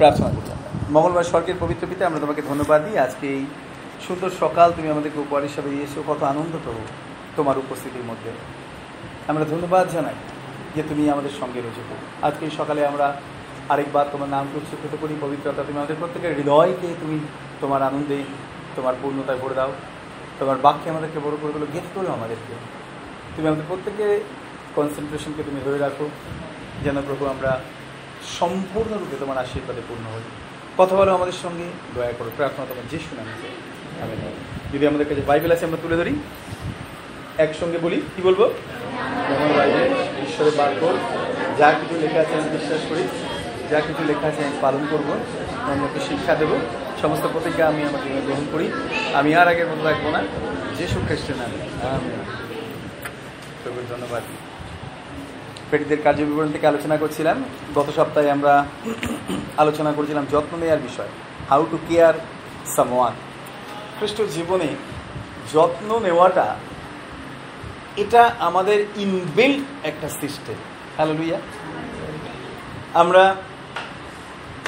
প্রার্থনা আমরা। মঙ্গলবার স্বর্গের পবিত্র পিতা আমরা তোমাকে ধন্যবাদ দিই। আজকে এই সুন্দর সকাল তুমি আমাদেরকে উপহার হিসাবে দিয়েছ। কত আনন্দ প্রভু তোমার উপস্থিতির মধ্যে। আমরা ধন্যবাদ জানাই যে তুমি আমাদের সঙ্গে রয়েছো। আজকে এই সকালে আমরা আরেকবার তোমার নাম উৎসুকৃত করি। পবিত্রতা তুমি আমাদের প্রত্যেকের হৃদয়কে তুমি তোমার আনন্দে, তোমার পূর্ণতায় ভরে দাও। তোমার বাক্যে আমাদেরকে বড় করে দিলো গেট করো আমাদেরকে। তুমি আমাদের প্রত্যেকের কনসেন্ট্রেশনকে তুমি ধরে রাখো। যেন প্রভু আমরা সম্পূর্ণরূপে তোমার আশীর্বাদে পূর্ণ হই। কথা বলো আমাদের সঙ্গে, দয়া করো প্রার্থনা তোমার যে শুনে আমি যদি আমাদের কাছে বাইবেল আছে, আমরা তুলে ধরি। একসঙ্গে বলি, কি বলব? আমার বাইবেল ঈশ্বরের বাক্য, যা কিছু লেখা আছে আমি বিশ্বাস করি, যা কিছু লেখা আছে আমি পালন করব অন্যকে শিক্ষা দেবো, সমস্ত প্রতিজ্ঞা আমি আমার জীবনে গ্রহণ করি। আমি আর আগের মতো রাখব না। আমি আমিন। প্রভুর ধন্যবাদ। পেটিদের কার্য বিবরণ থেকে আলোচনা করছিলাম। গত সপ্তাহে আমরা আলোচনা করেছিলাম যত্ন নেওয়ার বিষয়। হাউ টু কেয়ার সামওয়ান খ্রিস্ট জীবনে যত্ন নেওয়াটা এটা আমাদের ইনবিল্ড একটা সিস্টেম হ্যালো লুইয়া আমরা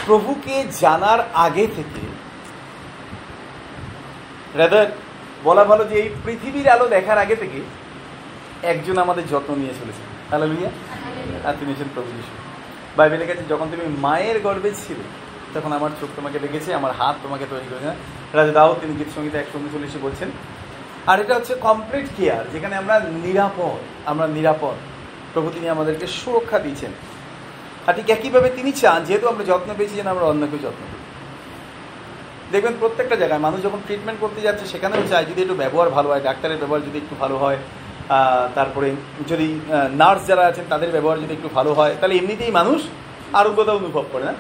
প্রভুকে জানার আগে থেকে রাদার বলা ভালো যে এই পৃথিবীর আলো দেখার আগে থেকে একজন আমাদের যত্ন নিয়ে চলেছে। হ্যালো লুইয়া প্রভু যিশু বাইবেলে গেছে যখন তুমি মায়ের গর্বে ছিলে, তখন আমার চোখ তোমাকে দেখেছে, আমার হাত তোমাকে তৈরি করেছে। রাজা দাও তিনি গীত সঙ্গীতে চলে এসে বলছেন, আর এটা হচ্ছে কমপ্লিট কেয়ার যেখানে আমরা নিরাপদ আমরা নিরাপদ। প্রভু তিনি আমাদেরকে সুরক্ষা দিয়েছেন। আর ঠিক একইভাবে তিনি চান, যেহেতু আমরা যত্ন পেয়েছি যেন আমরা অন্যকে যত্ন করি। দেখবেন প্রত্যেকটা জায়গায় মানুষ যখন ট্রিটমেন্ট করতে যাচ্ছে, সেখানেও চায় যদি একটু ব্যবহার ভালো হয়, ডাক্তারের ব্যবহার যদি একটু ভালো হয় তারপরে যদি নার্স যারা আছেন, তাদের ব্যবহার যদি একটু ভালো হয়, তাহলে এমনিতেই মানুষ আরোগ্যতা অনুভব করে, না?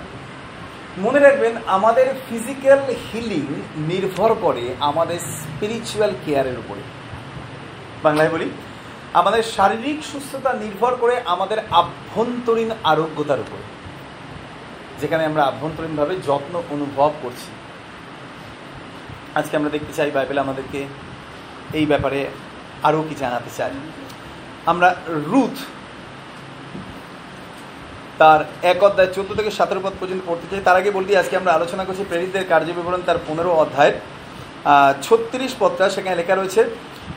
মনে রাখবেন, আমাদের ফিজিক্যাল হিলিং নির্ভর করে আমাদের স্পিরিচুয়াল কেয়ারের উপরে। বাংলায় বলি, আমাদের শারীরিক সুস্থতা নির্ভর করে আমাদের আভ্যন্তরীণ আরোগ্যতার উপরে। যেখানে আমরা আভ্যন্তরীণভাবে যত্ন অনুভব করছি। আজকে আমরা দেখতে চাই বাইবেল আমাদেরকে এই ব্যাপারে আরও কি জানাতে চাই? আমরা রুথ তার এক অধ্যায় চোদ্দ থেকে সতেরো পদ পর্যন্ত পড়তে চাই। তার আগে বলতে আজকে আমরা আলোচনা করছি প্রেরিতদের কার্য বিবরণ তার পনেরো অধ্যায়ের ছত্রিশ পদটা সেখানে লেখা রয়েছে,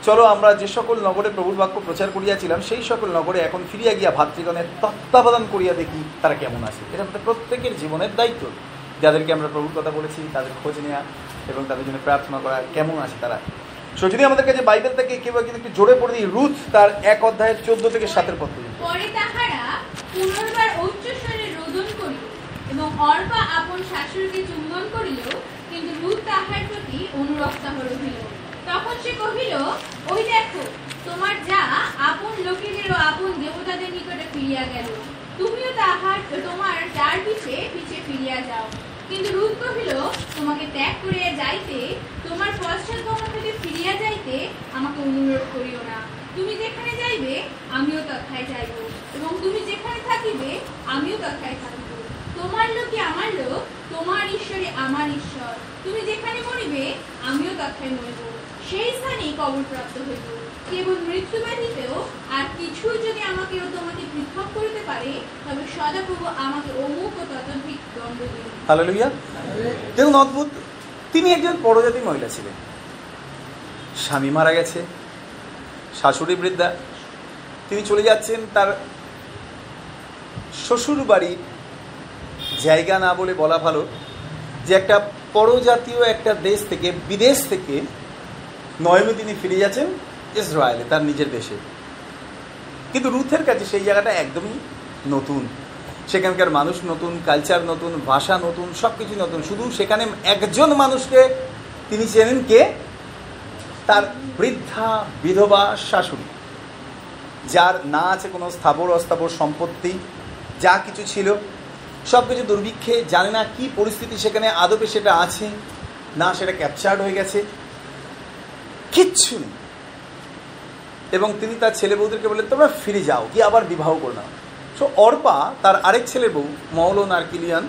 চলো আমরা যে সকল নগরে প্রভুর বাক্য প্রচার করিয়াছিলাম, সেই সকল নগরে এখন ফিরিয়া গিয়া ভাতৃগণের তত্ত্বাবধান করিয়া দেখি তারা কেমন আছে। এটা আমাদের প্রত্যেকের জীবনের দায়িত্ব, যাদেরকে আমরা প্রভুর কথা বলেছি, তাদের খোঁজ নেওয়া এবং তাদের জন্য প্রার্থনা করা, কেমন আছে তারা? সো যদি আমাদের কাছে বাইবেল থেকে কেউ কিন্তু একটু জোরে পড়ে দিই, রুথ তার এক অধ্যায়ের চোদ্দ থেকে সাতের পদ পর্যন্ত। পরে তাহারা পুনর্বার উচ্চস্বরে রোদন করিল এবং অর্পা আপন শাশুড়িকে চুম্বন করিল, কিন্তু রূপ তাহার প্রতি অনুরক্তা হইল। তখন সে কহিল, ওই দেখো, তোমার যা আপন লোকেদের ও আপন দেবতাদের নিকটে ফিরিয়া গেল। তুমিও তাহার, তোমার যার পিছে পিছে ফিরিয়া যাও। কিন্তু রূপ কহিল, তোমাকে ত্যাগ করিয়া যাইতে, তোমার পশ্চাৎগমন থেকে ফিরিয়া যাইতে আমাকে অনুরোধ করিও না। তুমি যেখানে যাইবে, আমিও তথায় যাইব। এবং তুমি যেখানে থাকিবে, আমিও তথায় থাকিব। তোমার লোকই আমার লোক, তোমার ঈশ্বরে আমার ঈশ্বর। তুমি যেখানে মরিবে, আমিও তথায় মরিব। সেই স্থানেই কবর প্রাপ্ত হইব কেবল মৃত্যু ব্যতীতেও আর কিছু যদি আমাকে ও তোমাকে পৃথক করিতে পারে, তবে সদাপ্রভু আমাকে অমুক ও ততোধিক দণ্ড দিন হ্যালো লুইয়া দেখুন অদ্ভুত। তিনি একজন পরজাতি মহিলা ছিলেন। স্বামী মারা গেছে, শাশুড়ি বৃদ্ধা। তিনি চলে যাচ্ছেন তার শ্বশুর বাড়ির জায়গা না বলে বলা ভালো যে একটা পরজাতীয় একটা দেশ থেকে, বিদেশ থেকে নয়মে তিনি ফিরে যাচ্ছেন ইসরায়েলে, তার নিজের দেশে। কিন্তু রুথের কাছে সেই জায়গাটা একদমই নতুন। সেখানকার মানুষ নতুন কালচার নতুন, ভাষা নতুন সব কিছু নতুন। শুধু সেখানে একজন মানুষকে তিনি চেনেন কে? তার বৃদ্ধা, বিধবা, শাশুড়ি। যার না আছে কোনো স্থাবর, অস্থাবর সম্পত্তি, যা কিছু ছিল। সব কিছু দুর্ভিক্ষে জানে না কি পরিস্থিতি সেখানে আদপে সেটা আছে। না, সেটা ক্যাপচার্ড হয়ে গেছে। কিচ্ছু নেই। এবং তিনি তার ছেলে বউদেরকে বললেন, তোমরা ফিরে যাও কি আবার বিবাহ করে নাও। সো অর্পা, তার আরেক ছেলে বউ আর কিলিয়ান,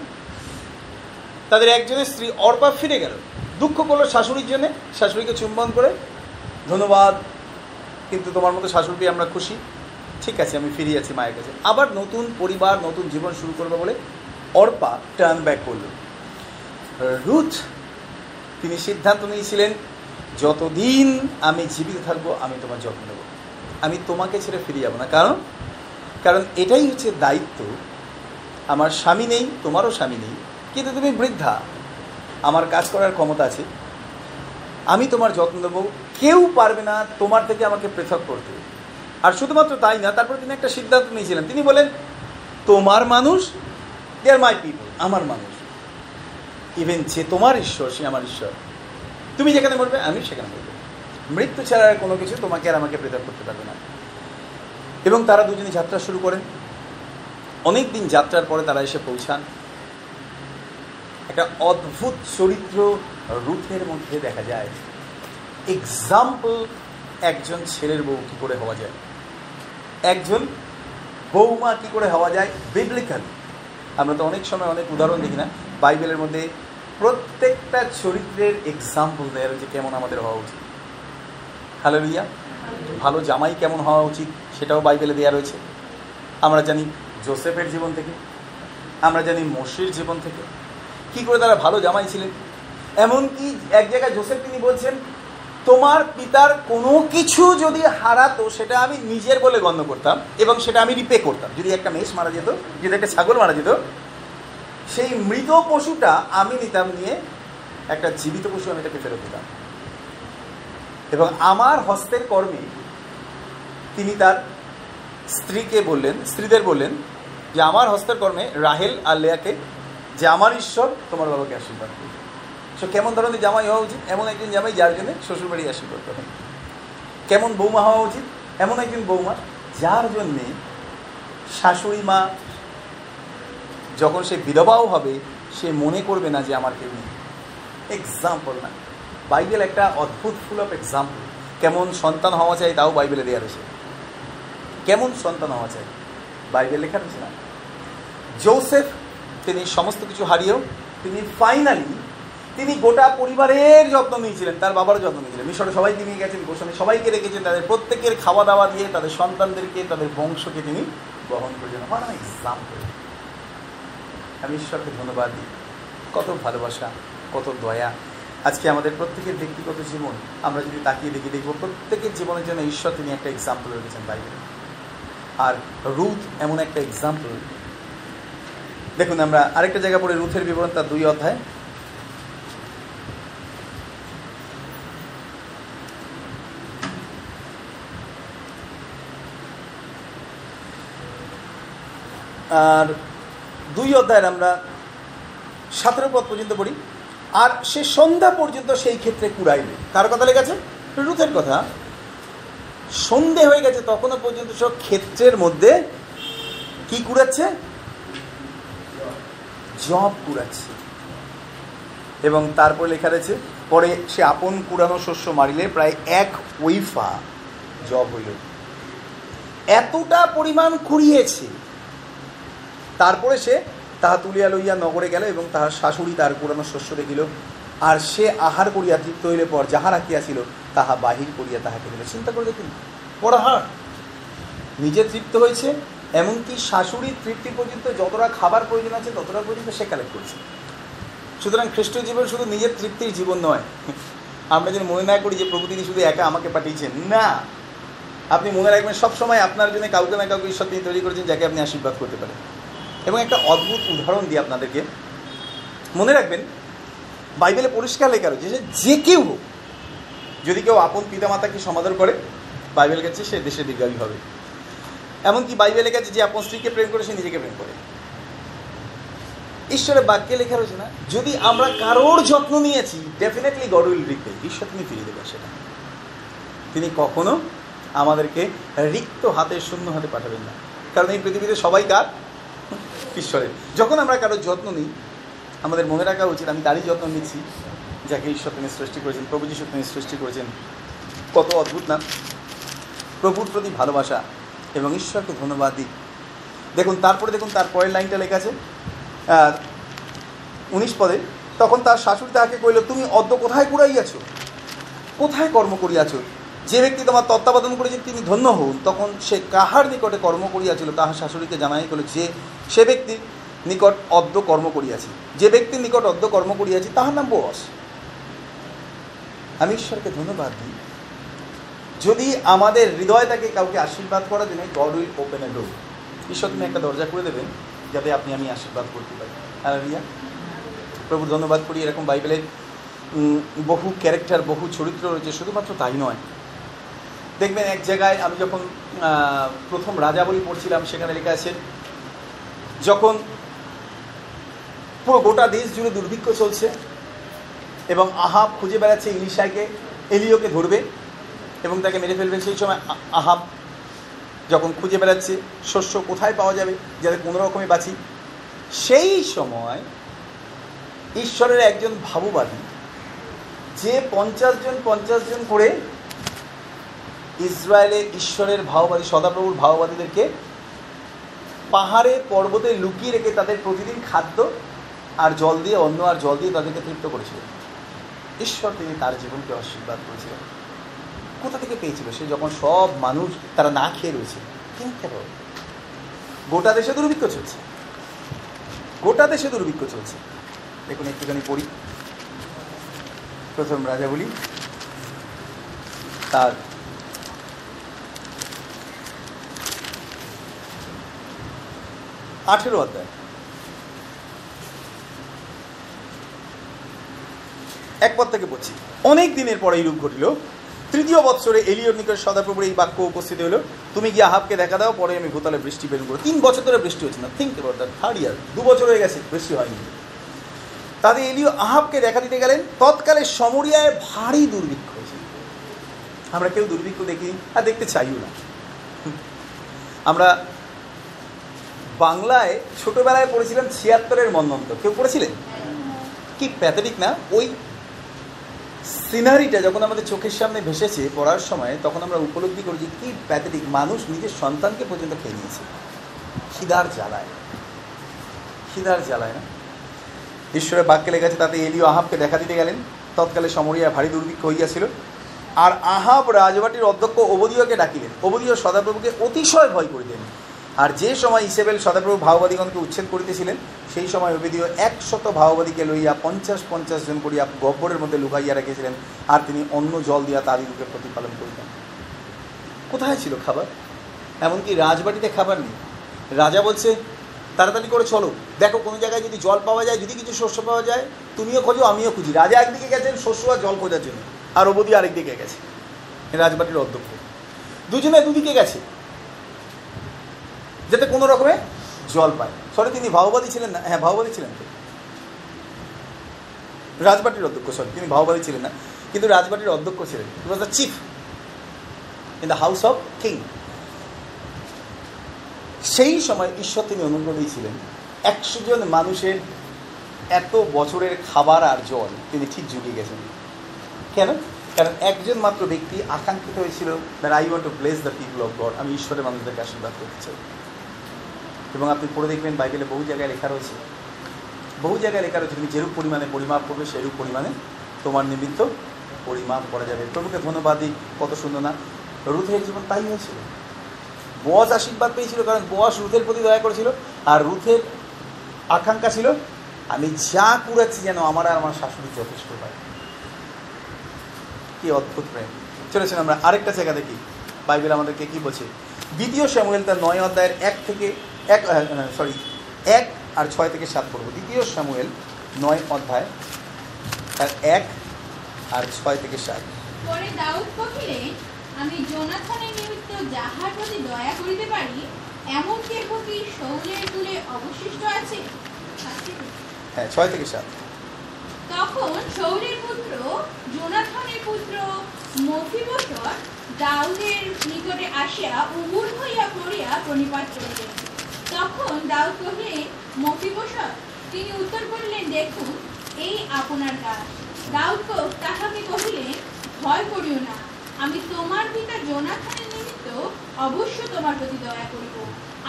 তাদের একজনের স্ত্রী অর্পা ফিরে গেল। দুঃখ করল শাশুড়ির জন্যে। শাশুড়িকে চুম্বন করে, ধন্যবাদ, কিন্তু তোমার মতো শাশুড়ি আমরা খুশি। ঠিক আছে, আমি ফিরে যাচ্ছি মায়ের কাছে। আবার নতুন পরিবার, নতুন জীবন শুরু করবে বলে অর্পা টার্ন ব্যাক করল। রুথ, তিনি সিদ্ধান্ত নিয়েছিলেন যতদিন আমি জীবিত থাকব, আমি তোমার যত্ন নেব। আমি তোমাকে ছেড়ে ফিরে যাব না। কারণ কারণ এটাই হচ্ছে দায়িত্ব। আমার স্বামী নেই, তোমারও স্বামী নেই, কিন্তু তুমি বৃদ্ধা। আমার কাজ করার ক্ষমতা আছে। আমি তোমার যত্ন নেব। কেউ পারবে না তোমার থেকে আমাকে পৃথক করতে। আর শুধুমাত্র তাই না, তারপরে তিনি একটা সিদ্ধান্ত নিয়েছিলেন। তিনি বলেন, তোমার মানুষ দে আর মাই পিপল আমার মানুষ। ইভেন যে তোমার ঈশ্বর, সে আমার ঈশ্বর। তুমি যেখানে মরবে আমি সেখানে মরবো মৃত্যু ছাড়া আর কোনো কিছু তোমাকে আর আমাকে পৃথক করতে পারবে না। এবং তারা দুজনে যাত্রা শুরু করেন। অনেক দিন যাত্রার পরে তারা এসে পৌঁছান। একটা অদ্ভুত চরিত্র রুথের মধ্যে দেখা যায়। এক্সাম্পল একজন ছেলের বউ কী করে হওয়া যায়? একজন বৌমা কী করে হওয়া যায়? বিবলিক্যাল আমরা তো অনেক সময় অনেক উদাহরণ দেখি না। বাইবেলের মধ্যে প্রত্যেকটা চরিত্রের এক্সাম্পল দেওয়া যে কেমন আমাদের হওয়া উচিত। হ্যালো রিয়া ভালো জামাই কেমন হওয়া উচিত সেটাও বাইবেলে দেওয়া রয়েছে। আমরা জানি জোসেফের জীবন থেকে, আমরা জানি মসির জীবন থেকে। কি করে তারা ভালো জামাই ছিলেন? এমনকি এক জায়গায় জোসেফ তিনি বলছেন, তোমার পিতার কোনো কিছু যদি হারাতো, সেটা আমি নিজের বলে গণ্য করতাম এবং সেটা আমি রিপে করতাম। যদি একটা মেষ মারা যেত, যদি একটা ছাগল মারা যেত সেই মৃত পশুটা আমি নিতাম নিয়ে একটা জীবিত পশু আমি তাকে ফেরত দিতাম। এবং আমার হস্তের কর্মে, তিনি তার স্ত্রীকে বললেন, স্ত্রীদের বললেন যে, আমার হস্তের কর্মে রাহেল আর লেয়াকে যে আমার ঈশ্বর, তোমার বাবাকে আশীর্বাদ করবে সো কেমন ধরনের জামাই হওয়া উচিত? এমন একজন জামাই যার জন্য শ্বশুরবাড়ি আশীর্বাদ করেন কেমন বৌমা হওয়া উচিত? এমন একজন বৌমা যার জন্যে শাশুড়ি মা যখন সে বিধবাও হবে, সে মনে করবে না যে আমার কেউ নেই। এক্সাম্পল না। বাইবেল একটা অদ্ভুত ফুল অফ এক্সাম্পল কেমন সন্তান হওয়া চাই তাও বাইবেলে দেওয়া রয়েছে। কেমন সন্তান হওয়া চাই? বাইবেল লেখা রয়েছে না। জোসেফ তিনি সমস্ত কিছু হারিয়েও, তিনি ফাইনালি তিনি গোটা পরিবারের যত্ন নিয়েছিলেন, তার বাবার যত্ন নিয়েছিলেন। মিশরে সবাইকে নিয়ে গেছেন গোসনে সবাইকে রেখেছেন, তাদের প্রত্যেকের খাওয়া দাওয়া দিয়ে, তাদের সন্তানদেরকে, তাদের বংশকে তিনি বহন করেছেন। এক্সাম্পল আমি ঈশ্বরকে ধন্যবাদ দিই। কত ভালোবাসা, কত দয়া। আজকে আমাদের প্রত্যেকের ব্যক্তিগত জীবন, আমরা যদি তাকিয়ে দেখি, দেখব প্রত্যেকের জীবনের জন্য ঈশ্বর তিনি একটা এক্সাম্পল রেখেছেন বাইবেলে। আর রুথ এমন একটা এক্সাম্পল দেখুন, আমরা আরেকটা জায়গা পড়ে রুথের বিবরণ, তার দুই অধ্যায়। আর দুই অধ্যায়ের আমরা সতেরো পদ পর্যন্ত পড়ি। আর সে সন্ধ্যা পর্যন্ত সেই ক্ষেত্রে কুড়াইবে। কার কথা লেগেছে? রুথের কথা। সন্ধে হয়ে গেছে, তখনও পর্যন্ত সব ক্ষেত্রের মধ্যে কি কুড়াচ্ছে? জব কুড়াচ্ছে। এবং তারপরে লেখা রয়েছে, পরে সে আপন কুড়ানো শস্য মারিলে প্রায় এক ওইফা জব হইল। এতটা পরিমাণ কুড়িয়েছে। তারপরে সে তাহা তুলিয়া লইয়া নগরে গেল এবং তাহার শাশুড়ি তার পুরানো শস্য দেখিল। আর সে আহার করিয়া তৃপ্ত হইলে পর যাহা রাখিয়াছিল, তাহা বাহির করিয়া তাহাকে দিল। চিন্তা করে দেখুন পড়াহার নিজে তৃপ্ত হয়েছে, এমনকি শাশুড়ির তৃপ্তি পর্যন্ত যতটা খাবার প্রয়োজন আছে, ততটা পর্যন্ত সে কালেক্ট করছে। সুতরাং খ্রিস্ট জীবন শুধু নিজের তৃপ্তির জীবন নয়। আমরা যেন মনে না করি যে প্রভু তিনি শুধু একা আমাকে পাঠিয়েছেন। না। আপনি মনে রাখবেন, সবসময় আপনার জন্য কাউকে না কাউকে ঈশ্বর তিনি তৈরি করেছেন, যাকে আপনি আশীর্বাদ করতে পারেন। এবং একটা অদ্ভুত উদাহরণ দিই আপনাদেরকে মনে রাখবেন, বাইবেলে পরিষ্কার লেখা রয়েছে যে যে কেউ যদি কেউ আপন পিতামাতাকে সমাদর করে, বাইবেল কাছে সে দেশে দীর্ঘায়ী হবে। এমনকি বাইবেলের কাছে যে আপন স্ত্রীকে প্রেম করে, সে নিজেকে প্রেম করে। ঈশ্বরের বাক্যে লেখা রয়েছে না, যদি আমরা কারোর যত্ন নিয়েছি ডেফিনেটলি গড উইল রিপে ঈশ্বর তিনি ফিরিয়ে দেবে সেটা। তিনি কখনো আমাদেরকে রিক্ত হাতে, শূন্য হাতে পাঠাবেন না। কারণ এই পৃথিবীতে সবাই কার ঈশ্বরের। যখন আমরা কারোর যত্ন নিই, আমাদের মনে রাখা উচিত, আমি তারই যত্ন নিচ্ছি, যাকে ঈশ্বর তিনি সৃষ্টি করেছেন, প্রভু যিশু তিনি সৃষ্টি করেছেন। কত অদ্ভুত না? প্রভুর প্রতি ভালোবাসা এবং ঈশ্বরকে ধন্যবাদ দিই। দেখুন, তারপরে দেখুন, তার পরের লাইনটা লেখা আছে উনিশ পদে, তখন তার শাশুড়ি তাহাকে কইল তুমি অদ্য কোথায় কুড়াইয়াছ কোথায় কর্ম করিয়াছ? যে ব্যক্তি তোমার তত্ত্বাবধান করেছে তিনি ধন্য হন। তখন সে কাহার নিকটে কর্ম করিয়াছিল তাহার শাশুড়িকে জানাই গেল যে, সে ব্যক্তি নিকট অদ্য কর্ম করিয়াছি। যে ব্যক্তির নিকট অদ্য কর্ম করিয়াছি, তাহার নাম বস আমি ঈশ্বরকে ধন্যবাদ দিই। যদি আমাদের হৃদয় তাকে কাউকে আশীর্বাদ করা দিনে God will open a door ঈশ্বর, তুমি একটা দরজা করে দেবেন, যাতে আপনি আমি আশীর্বাদ করতে পারি। রিয়া প্রভু, ধন্যবাদ করি। এরকম বাইবেলের বহু ক্যারেক্টার, বহু চরিত্র রয়েছে, শুধুমাত্র তাই নয়। দেখবেন এক জায়গায় আমি যখন প্রথম রাজাবলী পড়ছিলাম, সেখানে লেখা আছে, যখন পুরো গোটা দেশ জুড়ে দুর্ভিক্ষ চলছে এবং আহাব খুঁজে বেড়াচ্ছে ইলিশাকে এলিওকে ধরবে এবং তাকে মেরে ফেলবেন সেই সময় আহাব যখন খুঁজে বেড়াচ্ছে, শস্য কোথায় পাওয়া যাবে যাতে কোনো রকমে বাঁচি, সেই সময় ঈশ্বরের একজন ভাবুবাদী, যে পঞ্চাশ জন পঞ্চাশ জন করে ইসরায়েলের ঈশ্বরের ভাওবাদী, সদাপ্রভুর ভাওবাদীদেরকে পাহাড়ে, পর্বতে লুকিয়ে রেখে তাদের প্রতিদিন খাদ্য আর জল দিয়ে অন্য আর জল দিয়ে তাদেরকে তৃপ্ত করেছিলেন ঈশ্বর তিনি তার জীবনকে আশীর্বাদ করেছিলেন। কোথা থেকে পেয়েছিল? সে যখন সব মানুষ তারা না খেয়ে রয়েছে করো গোটা দেশে দুর্ভিক্ষ চলছে। গোটা দেশে দুর্ভিক্ষ চলছে। দেখুন, একটুখানি পড়ি। প্রথম রাজা বলি, তার আঠেরো অধ্যায়। এক পদ থেকে বলছি অনেক দিনের পরে এইরূপ ঘটিল। তৃতীয় বৎসরে এলিয়র নিকট সদাপ্রভুর এই বাক্য উপস্থিত হলো তুমি গিয়ে আহাবকে দেখা দাও, পরে আমি ভূতলে বৃষ্টি বের করব। তিন বছর ধরে বৃষ্টি হচ্ছে না। Think about that third year দু বছর হয়ে গেছে, বৃষ্টি হয়নি। তাদের এলিও আহাবকে দেখা দিতে গেলেন। তৎকালে সমরিয়ায় ভারী দুর্ভিক্ষ হয়েছে। আমরা কেউ দুর্ভিক্ষ দেখি আর দেখতে চাইও না। আমরা বাংলায় ছোটবেলায় পড়েছিলাম ছিয়াত্তরের মন্নন্ত কেউ পড়েছিলেন? কি প্যাথেটিক না? ওই সিনারিটা যখন আমাদের চোখের সামনে ভেসেছে পড়ার সময়, তখন আমরা উপলব্ধি করি যে কি প্যাথেটিক মানুষ নিজের সন্তানকে পর্যন্ত খেয়ে নিয়েছে। খিদার জ্বালায়। খিদার জ্বালায় না? ঈশ্বরের বাক্যে লেগেছে তাতে এলিও আহাবকে দেখা দিতে গেলেন। তৎকালে সমরিয়া ভারী দুর্ভিক্ষ হইয়াছিল। আর আহাব রাজবাটির অধ্যক্ষ অবদীয়কে ডাকিলেন। অবদীয় সদাপ্রভুকে অতিশয় ভয় করিলেন। আর যে সময় ইসেবেল সদাপ্রভু ভাওবাদীগণকে উচ্ছেদ করিতেছিলেন, সেই সময় অবেদীয় একশত ভাওবাদীকে লইয়া পঞ্চাশ পঞ্চাশ জন করিয়া গব্বরের মধ্যে লুকাইয়া রেখেছিলেন, আর তিনি অন্য জল দিয়া তাদিগকে প্রতিপালন করিতেন। কোথায় ছিল খাবার? এমনকি রাজবাটিতে খাবার নেই। রাজা বলছে, তাড়াতাড়ি করে চলো। দেখো, কোনো জায়গায় যদি জল পাওয়া যায়, যদি কিছু শস্য পাওয়া যায়, তুমিও খোঁজো, আমিও খুঁজি। রাজা একদিকে গেছেন, শস্য আর জল খোঁজার জন্য, আর অবধি আরেকদিকে গেছে রাজবাটির অধ্যক্ষ। দুজনে দুদিকে গেছে। যাতে কোনো রকমে জল পায়। সরি তিনি ভাওবাদী ছিলেন না। হ্যাঁ ভাওবাদী ছিলেন তো। রাজবাটির অধ্যক্ষ সরি তিনি ভাওবাদী ছিলেন না। কিন্তু রাজবাটির অধ্যক্ষ ছিলেন। He was the chief in the house of king সেই সময় ঈশ্বর তিনি অনুগ্রহ দিয়েছিলেন একশো জন মানুষের এত বছরের খাবার আর জল তিনি ঠিক জুগিয়ে গেছেন। কেন? কারণ একজন মাত্র ব্যক্তি আকাঙ্ক্ষিত হয়েছিল that I want to bless the people of God আমি ঈশ্বরের মানুষদেরকে আশীর্বাদ করতে চাই। এবং আপনি পড়ে দেখবেন বাইবেলে বহু জায়গায় লেখা রয়েছে। বহু জায়গায় লেখা রয়েছে, তুমি যেরূপ পরিমাণে পরিমাপ করবে, সেরূপ পরিমাণে তোমার নিমিত্ত পরিমাপ করা যাবে। প্রভুকে ধন্যবাদ দিই, কত সুন্দর না? রুথের জীবন তাই হয়েছিল। বস আশীর্বাদ পেয়েছিল, কারণ বস রুথের প্রতি দয়া করেছিল, আর রুথের আকাঙ্ক্ষা ছিল, আমি যা কুড়াচ্ছি যেন আমার আর আমার শাশুড়ি যথেষ্ট পায় কি অদ্ভুত প্রেম। চলেছেন আমরা আরেকটা জায়গা দেখি। বাইবেল আমাদেরকে কি বলছে? দ্বিতীয় স্যামুয়েল তার নয় অধ্যায়ের এক থেকে এক সরি এক আর ছয় থেকে সাত পড়ব। দ্বিতীয় স্যামুয়েল নয় অধ্যায় আর এক আর ছয় থেকে সাত। পরে দাউদ কহিলেন আমি জোনাথনের নিমিত্ত যাহার প্রতি দয়া করিতে পারি এমন কেহ কি শৌলের দূরে অবশিষ্ট আছে? হ্যাঁ ছয় থেকে সাত। তখন শৌরের পুত্র জোনাথনের পুত্র মফিবসর দাউদের নিকটে আসিয়া উগুর হইয়া পড়িয়া প্রণিপাত করিলেন। তখন দাউদ কহিলেন মফিবসর তিনি উত্তর করিলেন, দেখুন, এই আপনার কাজ দাউদ তাহাকে কহিলেন, ভয় করিও না। আমি তোমার পিতা জোনাথনের নিমিত্ত অবশ্য তোমার প্রতি দয়া করিব।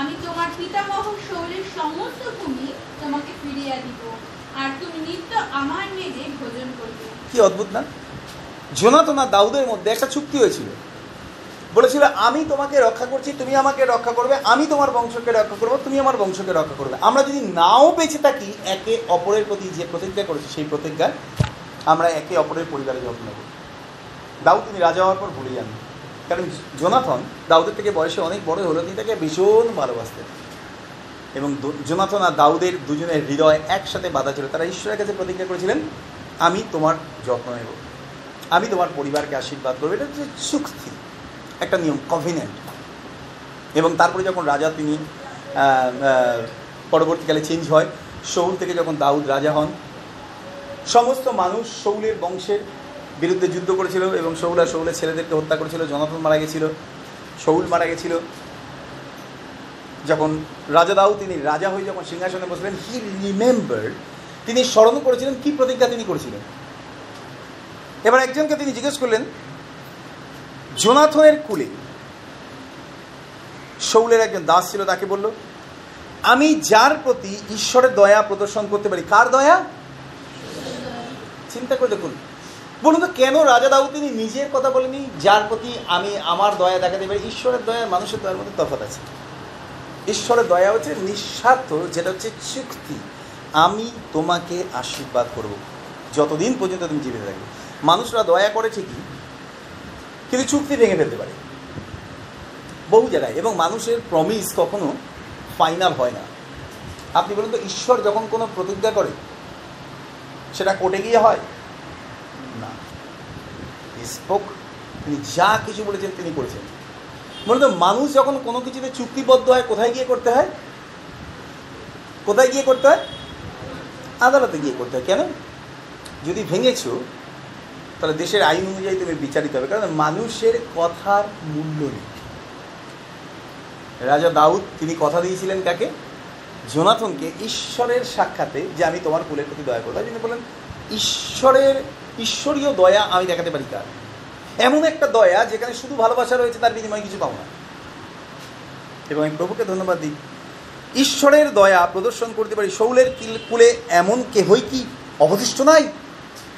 আমি তোমার পিতামহ শৌলের সমস্ত ভূমি তোমাকে ফিরিয়া দিব। আর তুমি নিত্য আমার মেজে ভোজন করবে। কি অদ্ভুত না? জোনাতন আর দাউদের মধ্যে একটা চুক্তি হয়েছিল। বলেছিল, আমি তোমাকে রক্ষা করছি, তুমি আমাকে রক্ষা করবে, আমি তোমার বংশকে রক্ষা করব, তুমি আমার বংশকে রক্ষা করবে। আমরা যদি নাও বেঁচে থাকি, একে অপরের প্রতি যে প্রতিজ্ঞা করেছি, সেই প্রতিজ্ঞায় আমরা একে অপরের পরিবারে যত্ন নেব। দাউদ তিনি রাজা হওয়ার পর ভুলে যান কারণ জোনাথন, দাউদের থেকে বয়সে অনেক বড় হলো তিনি তাকে ভীষণ ভালোবাসতেন। এবং জোনাথন আর দাউদের দুজনের হৃদয় একসাথে বাধা ছিল। তারা ঈশ্বরের কাছে প্রতিজ্ঞা করেছিলেন, আমি তোমার যত্ন নেব। আমি তোমার পরিবারকে আশীর্বাদ করব। এটা হচ্ছে চুক্তি একটা নিয়ম কভিনেন্ট এবং তারপরে যখন রাজা তিনি পরবর্তীকালে চেঞ্জ হয় শৌল থেকে যখন দাউদ রাজা হন, সমস্ত মানুষ শৌলের বংশের বিরুদ্ধে যুদ্ধ করেছিল এবং শৌল আর শৌলের ছেলেদেরকে হত্যা করেছিল জনাতন মারা গেছিল শৌল মারা গেছিল। যখন রাজা দাউদ তিনি রাজা হয়ে যখন সিংহাসনে বসলেন হি রিমেম্বার তিনি স্মরণ করেছিলেন কি প্রতিজ্ঞা তিনি করেছিলেন। এবার একজনকে তিনি জিজ্ঞেস করলেন জোনাথনের কুলে শৌলের একজন দাস ছিল, তাকে বলল, আমি যার প্রতি ঈশ্বরের দয়া প্রদর্শন করতে পারি, কার দয়া? চিন্তা করে দেখুন। বলুন তো, কেন রাজা দাউ তিনি নিজের কথা বলেনি যার প্রতি আমি আমার দয়া দেখাতে পারি? ঈশ্বরের দয়া, মানুষের দয়ার মধ্যে তফাৎ আছে। ঈশ্বরের দয়া হচ্ছে নিঃস্বার্থ, যেটা হচ্ছে চুক্তি। আমি তোমাকে আশীর্বাদ করব। যতদিন পর্যন্ত তুমি জীবিত থাকবে। মানুষরা দয়া করে ঠিকই কিন্তু চুক্তি ভেঙে ফেলতে পারে। বহু জায়গায়। এবং মানুষের প্রমিস কখনো ফাইনাল হয় না। আপনি বলুন তো, ঈশ্বর যখন কোনো প্রতিজ্ঞা করে, সেটা কোর্টে গিয়ে হয়? না। স্পোক তিনি যা কিছু বলেছেন তিনি করেছেন। মনে তো, মানুষ যখন কোনো কিছুতে চুক্তিবদ্ধ হয়, কোথায় গিয়ে করতে হয়? কোথায় গিয়ে করতে হয়? আদালতে গিয়ে করতে হয়। কেন? যদি ভেঙেছো তাহলে দেশের আইন অনুযায়ী তুমি বিচারিত হবে, কারণ মানুষের কথার মূল্য নেই। রাজা দাউদ, তিনি কথা দিয়েছিলেন কাকে? জোনাথনকে ঈশ্বরের সাক্ষাতে যে আমি তোমার কুলের প্রতি দয়া করব। তিনি বলেন ঈশ্বরের, ঈশ্বরীয় দয়া আমি দেখাতে পারি কার? এমন একটা দয়া যেখানে শুধু ভালোবাসা রয়েছে, তার বিনিময়ে কিছু পাবো না। এবং আমি প্রভুকে ধন্যবাদ দিই। ঈশ্বরের দয়া প্রদর্শন করতে পারি, শৌলের কিল- এমন কেহই কি অবশিষ্ট নাই?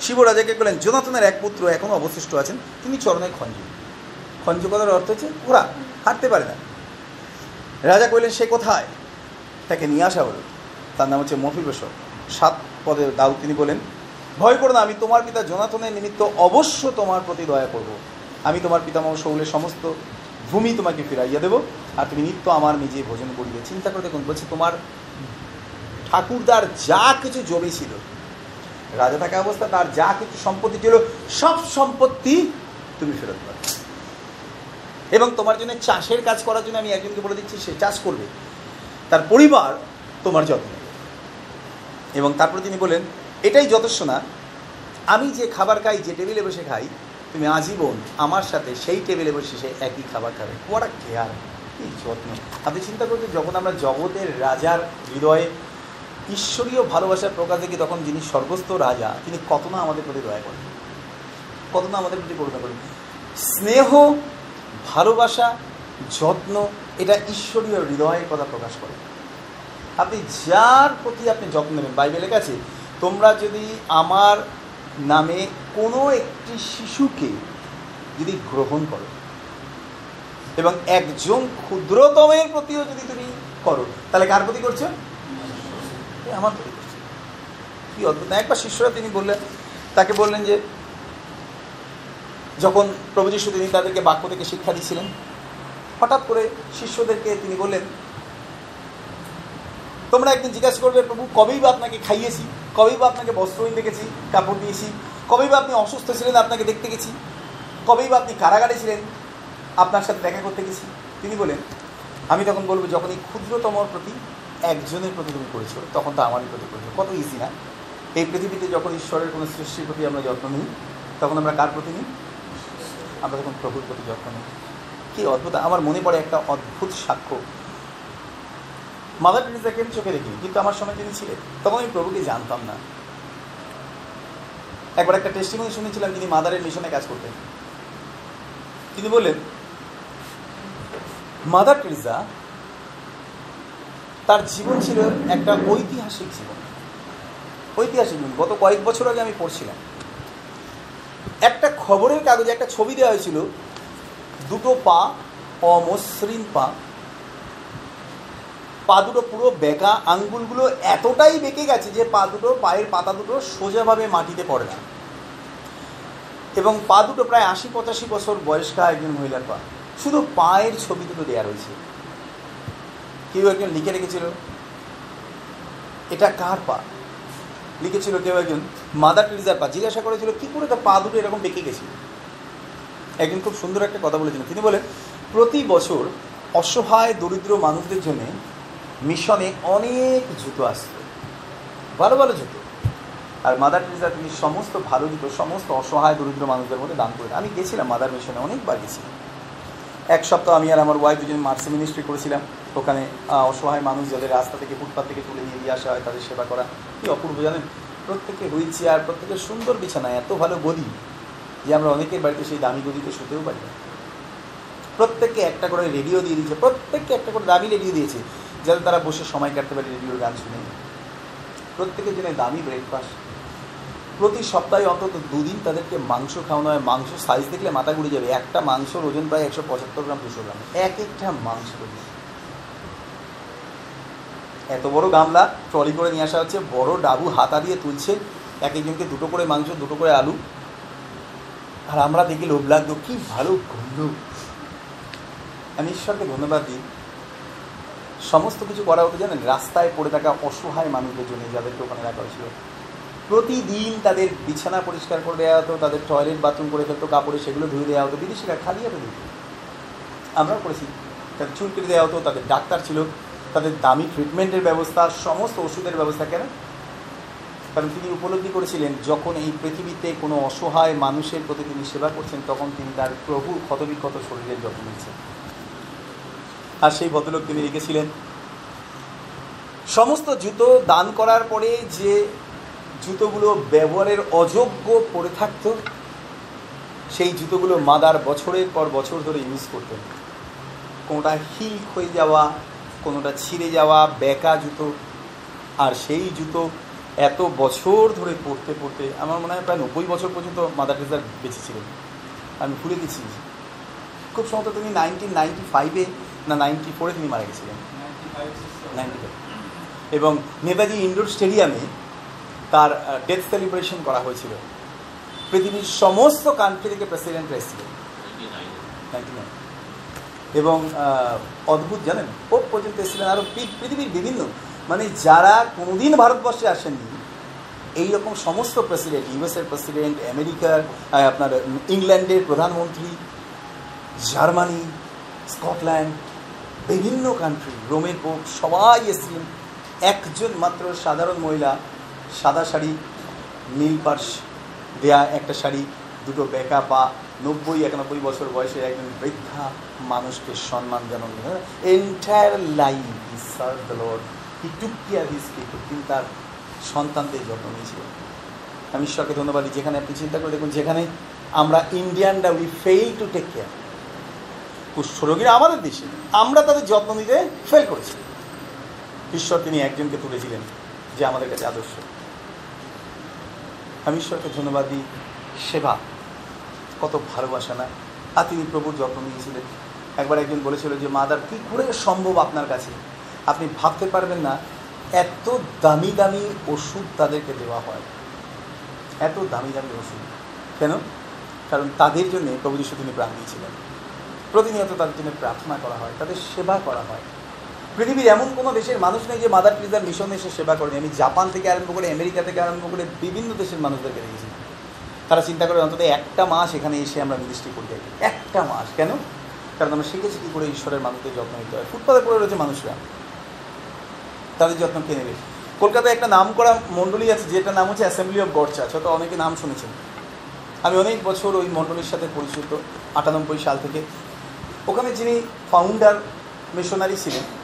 শিবরাজাকে বললেন জোনাথনের এক পুত্র এখনও অবশিষ্ট আছেন, তিনি চরণে খঞ্জ। খঞ্জ কথার অর্থ হচ্ছে, ওরা হাঁটতে পারে না। রাজা কইলেন সে কোথায়? তাকে নিয়ে আসা হলো। তার নাম হচ্ছে মফিবসর সাত পদে দাউদ তিনি বলেন, ভয় করো না, আমি তোমার পিতা জোনাথনের নিমিত্ত অবশ্য তোমার প্রতি দয়া করব। আমি তোমার পিতামহ শৌলের সমস্ত ভূমি তোমাকে ফিরাইয়া দেব, আর তুমি নিত্য আমার নিজে ভোজন করিবে। চিন্তা করে দেখুন, বলছি তোমার ঠাকুরদার যা কিছু জমি ছিল রাজা থাকা অবস্থা, তার যা কিছু সম্পত্তি ছিল, সব সম্পত্তি তুমি ফেরত পাবে। এবং তোমার জন্য চাষের কাজ করার জন্য আমি একজনকে বলে দিচ্ছি, সে চাষ করবে। তার পরিবার তোমার যত্ন এবং তারপরে তিনি বলেন, এটাই যথেষ্ট না। আমি যে খাবার খাই, যে টেবিলে বসে খাই, তুমি আজীবন আমার সাথে সেই টেবিলে বসে সে একই খাবার খাবে। কেয়ার কি যত্ন। আপনি চিন্তা করছেন যখন আমরা জগতের রাজার হৃদয়ে ঈশ্বরীয় ভালোবাসার প্রকাশে কি তখন যিনি সর্বস্ত রাজা, তিনি কত না আমাদের প্রতি দয়া করেন? কত না আমাদের প্রতি করুণা করেন? স্নেহ, ভালোবাসা, যত্ন, এটা ঈশ্বরীয় হৃদয়ের কথা প্রকাশ করে। আপনি যার প্রতি আপনি যত্ন নেবেন, বাইবেলে গেছে তোমরা যদি আমার নামে কোনো একটি শিশুকে যদি গ্রহণ করো এবং একজন ক্ষুদ্রতমের প্রতিও যদি তুমি করো, তাহলে কার প্রতি করছ? আমার করছ কি অদ্ভুত। একবার শিষ্যরা তিনি বললেন, তাকে বললেন যে, যখন প্রভু যিশু তিনি তাদেরকে বাক্য থেকে শিক্ষা দিচ্ছিলেন হঠাৎ করে শিষ্যদেরকে তিনি বললেন, তোমরা একদিন জিজ্ঞাসা করবে, প্রভু, কবেই বা আপনাকে খাইয়েছি? কবেই বা আপনাকে বস্ত্রহীন দেখেছি, কাপড় দিয়েছি? কবেই বা আপনি অসুস্থ ছিলেন, আপনাকে দেখতে গেছি? কবেই বা আপনি কারাগারে ছিলেন, আপনার সাথে দেখা করতে গেছি? তিনি বলেন আমি তখন বলব যখন এই ক্ষুদ্রতমর প্রতি একজনের প্রতি তুমি করেছ তখন তো আমারই প্রতি করেছ কত ইজি না? এই পৃথিবীতে যখন ঈশ্বরের কোনো সৃষ্টির প্রতি আমরা যত্ন নিই, তখন আমরা কার প্রতি নিই? আমরা তখন প্রভুর প্রতি যত্ন নিই। কি অদ্ভুত, আমার মনে পড়ে একটা অদ্ভুত সাক্ষ্য। মাদার টেরিজাকে আমি চোখে দেখিনি? কিন্তু আমার সময় তিনি ছিলেন। তখন আমি প্রভুকে জানতাম না। একবার একটা টেস্টিমনি শুনেছিলাম, তিনি মাদারের মিশনে কাজ করতেন। তিনি বললেন মাদার টেরিজা তার জীবন ছিল একটা ঐতিহাসিক জীবন। ঐতিহাসিক জীবন। গত কয়েক বছর আগে আমি পড়ছিলাম। একটা খবরের কাগজে একটা ছবি দেওয়া হয়েছিল, দুটো পা, অমসৃণ পা। পা দুটো পুরো বেঁকা, আঙ্গুলগুলো এতটাই বেঁকে গেছে যে পা দুটো, পায়ের পাতা দুটো সোজাভাবে মাটিতে পড়ে না। এবং পা দুটো প্রায় আশি পঁচাশি বছর বয়স্কা একজন মহিলার পা। শুধু পায়ের ছবি দুটো দেওয়া রয়েছে। কেউ একজন লিখে রেখেছিল। এটা কার পা? লিখেছিল কেউ একজন মাদার টেরিজার পা। জিজ্ঞাসা করেছিল, কী করে তার পা দুটো এরকম বেঁকে গেছিল একজন খুব সুন্দর একটা কথা বলেছিলেন। তিনি বলেন, প্রতি বছর অসহায়, দরিদ্র মানুষদের জন্য মিশনে অনেক জুতো আসতো। ভালো ভালো জুতো। আর মাদার টেরিজা তিনি সমস্ত ভালো জুতো, সমস্ত অসহায়, দরিদ্র মানুষদের মধ্যে দান করেন আমি গেছিলাম মাদার মিশনে, অনেকবার গেছিলাম এক সপ্তাহ আমি আর আমার ওয়াইফ দুজন মার্সি মিনিস্ট্রি করেছিলাম। ওখানে অসহায় মানুষ যাদের রাস্তা থেকে ফুটপাত থেকে তুলে নিয়ে দিয়ে আসা হয়, তাদের সেবা করা। কি অপূর্ব জানেন? প্রত্যেকে হুইল চেয়ার প্রত্যেকের সুন্দর বিছানা, এত ভালো গদি যে আমরা অনেকের বাড়িতে সেই দামি গদিতে শুতেও পারি না। প্রত্যেককে একটা করে রেডিও দিয়ে দিয়েছে, প্রত্যেককে একটা করে দামি রেডিও দিয়েছে, যাতে তারা বসে সময় কাটতে পারে রেডিওর গান শুনে। প্রত্যেকের জন্য দামি ব্রেকফাস্ট প্রতি সপ্তাহে অন্তত দুদিন তাদেরকে মাংস খাওয়ানো হয়। মাংস সাইজ দেখলে মাথা ঘুরে যাবে। একটা মাংসর ওজন প্রায় একশো পঁচাত্তর গ্রাম, দুশো গ্রাম। এক একটা মাংস এত বড় গামলা ট্রলি করে নিয়ে আসা হচ্ছে। বড় ডাবু হাতা দিয়ে তুলছে এক একজনকে দুটো করে মাংস, দুটো করে আলু। আর আমরা দেখি লোভ লাগতো কি ভালো গন্ধ। আমি ঈশ্বরকে ধন্যবাদ দিই। সমস্ত কিছু করা হতো জানেন? রাস্তায় পড়ে থাকা অসহায় মানুষদের জন্য যাদেরকে ওখানে রাখা হয়েছিল। প্রতিদিন তাদের বিছানা পরিষ্কার করে দেওয়া হতো, তাদের টয়লেট বাথরুম করে ফেলতো, কাপড়ে সেগুলো ধুয়ে দেওয়া হতো বিদেশিরা খালি হাতে দিত আমরাও করেছি। তাদের চুল কেটে দেওয়া হতো, তাদের ডাক্তার ছিল, তাদের দামি ট্রিটমেন্টের ব্যবস্থা, সমস্ত ওষুধের ব্যবস্থা কেন? কারণ তিনি উপলব্ধি করেছিলেন, যখন এই পৃথিবীতে কোনো অসহায় মানুষের প্রতি তিনি সেবা করছেন, তখন তিনি তার প্রভুর ক্ষতবিক্ষত শরীরের যত্ন নিচ্ছেন। আর সেই ভদ্রলোক তিনি রেখেছিলেন সমস্ত জুতো দান করার পরে যে জুতোগুলো ব্যবহারের অযোগ্য পড়ে থাকত সেই জুতোগুলো মাদার বছরের পর বছর ধরে ইউজ করতেন। কোনোটা হিল হয়ে যাওয়া কোনোটা ছিঁড়ে যাওয়া বেকা জুতো। আর সেই জুতো এত বছর ধরে পড়তে পড়তে আমার মনে হয় প্রায় নব্বই বছর পর্যন্ত মাদার টেরেসা বেঁচে ছিলেন আমি ভুলে গেছি। খুব সম্ভবত তিনি নাইনটিন নাইনটি ফাইভে না নাইনটি ফোরে তিনি মারা গেছিলেন। নাইনটি ফাইভ এবং নেতাজি ইন্ডোর স্টেডিয়ামে তার ডেথ সেলিব্রেশন করা হয়েছিল। পৃথিবীর সমস্ত কান্ট্রি থেকে প্রেসিডেন্ট নাইন এবং অদ্ভুত, জানেন? পোপ পর্যন্ত এসেছিলেন আরও পৃথিবীর বিভিন্ন। মানে যারা কোনোদিন ভারতবর্ষে আসেননি, এইরকম সমস্ত প্রেসিডেন্ট ইউএসের প্রেসিডেন্ট আমেরিকার আপনার, ইংল্যান্ডের প্রধানমন্ত্রী, জার্মানি, স্কটল্যান্ড, বিভিন্ন কান্ট্রি রোমের পোপ সবাই এসেছিলেন। একজন মাত্র সাধারণ মহিলা সাদা শাড়ি, নীল পার্স দেয়া একটা শাড়ি, দুটো বেকা পা, নব্বই, একানব্বই বছর বয়সে একজন বৃদ্ধা মানুষকে সম্মান জানান entire life he serve the lord he took care his people তিনি তার সন্তানদের যত্ন নিয়েছিলেন আমি ঈশ্বরকে ধন্যবাদ দিই। যেখানে আপনি চিন্তা করে দেখুন, যেখানে আমরা ইন্ডিয়ানরা we fail to take care কুষ্ঠরোগীরা আমাদের দেশে, আমরা তাদের যত্ন নিতে ফেল করেছি। ঈশ্বর তিনি একজনকে তুলেছিলেন যে আমাদের কাছে আদর্শ। আমি ঈশ্বরকে ধন্যবাদ দিই, সেবা, কত ভালোবাসা না। আর তিনি প্রভুর যত্ন নিয়েছিলেন। একবার একজন বলেছিল যে, মাদার, কী করে সম্ভব আপনার কাছে? আপনি ভাবতে পারবেন না, এত দামি দামি ওষুধ তাদেরকে দেওয়া হয়। এত দামি দামি ওষুধ। কেন? কারণ তাদের জন্য প্রভু যিশু তিনি প্রাণ দিয়েছিলেন। প্রতিনিয়ত তাদের জন্য প্রার্থনা করা হয়, তাদের সেবা করা হয়। পৃথিবীর এমন কোনো দেশের মানুষ নেই যে মাদার টেরিজার মিশনে এসে সেবা করেনি। আমি জাপান থেকে আরম্ভ করে, আমেরিকা থেকে আরম্ভ করে বিভিন্ন দেশের মানুষদেরকে দেখেছি। তারা চিন্তা করে অন্তত একটা মাস এখানে এসে আমরা মিনিস্ট্রি করতে একটা মাস। কেন? কারণ আমরা শিখেছি কী করে ঈশ্বরের মানুষদের যত্ন নিতে হয়। ফুটপাতে পড়ে রয়েছে মানুষরা। তাদের যত্ন কে নেবে? কলকাতায় একটা নাম করা মণ্ডলী আছে যেটা নাম হচ্ছে অ্যাসেম্বলি অফ গড চার্চ হয়তো অনেকে নাম শুনেছেন। আমি অনেক বছর ওই মণ্ডলীর সাথে পরিচিত, আটানব্বই সাল থেকে। ওখানে যিনি ফাউন্ডার মিশনারি ছিলেন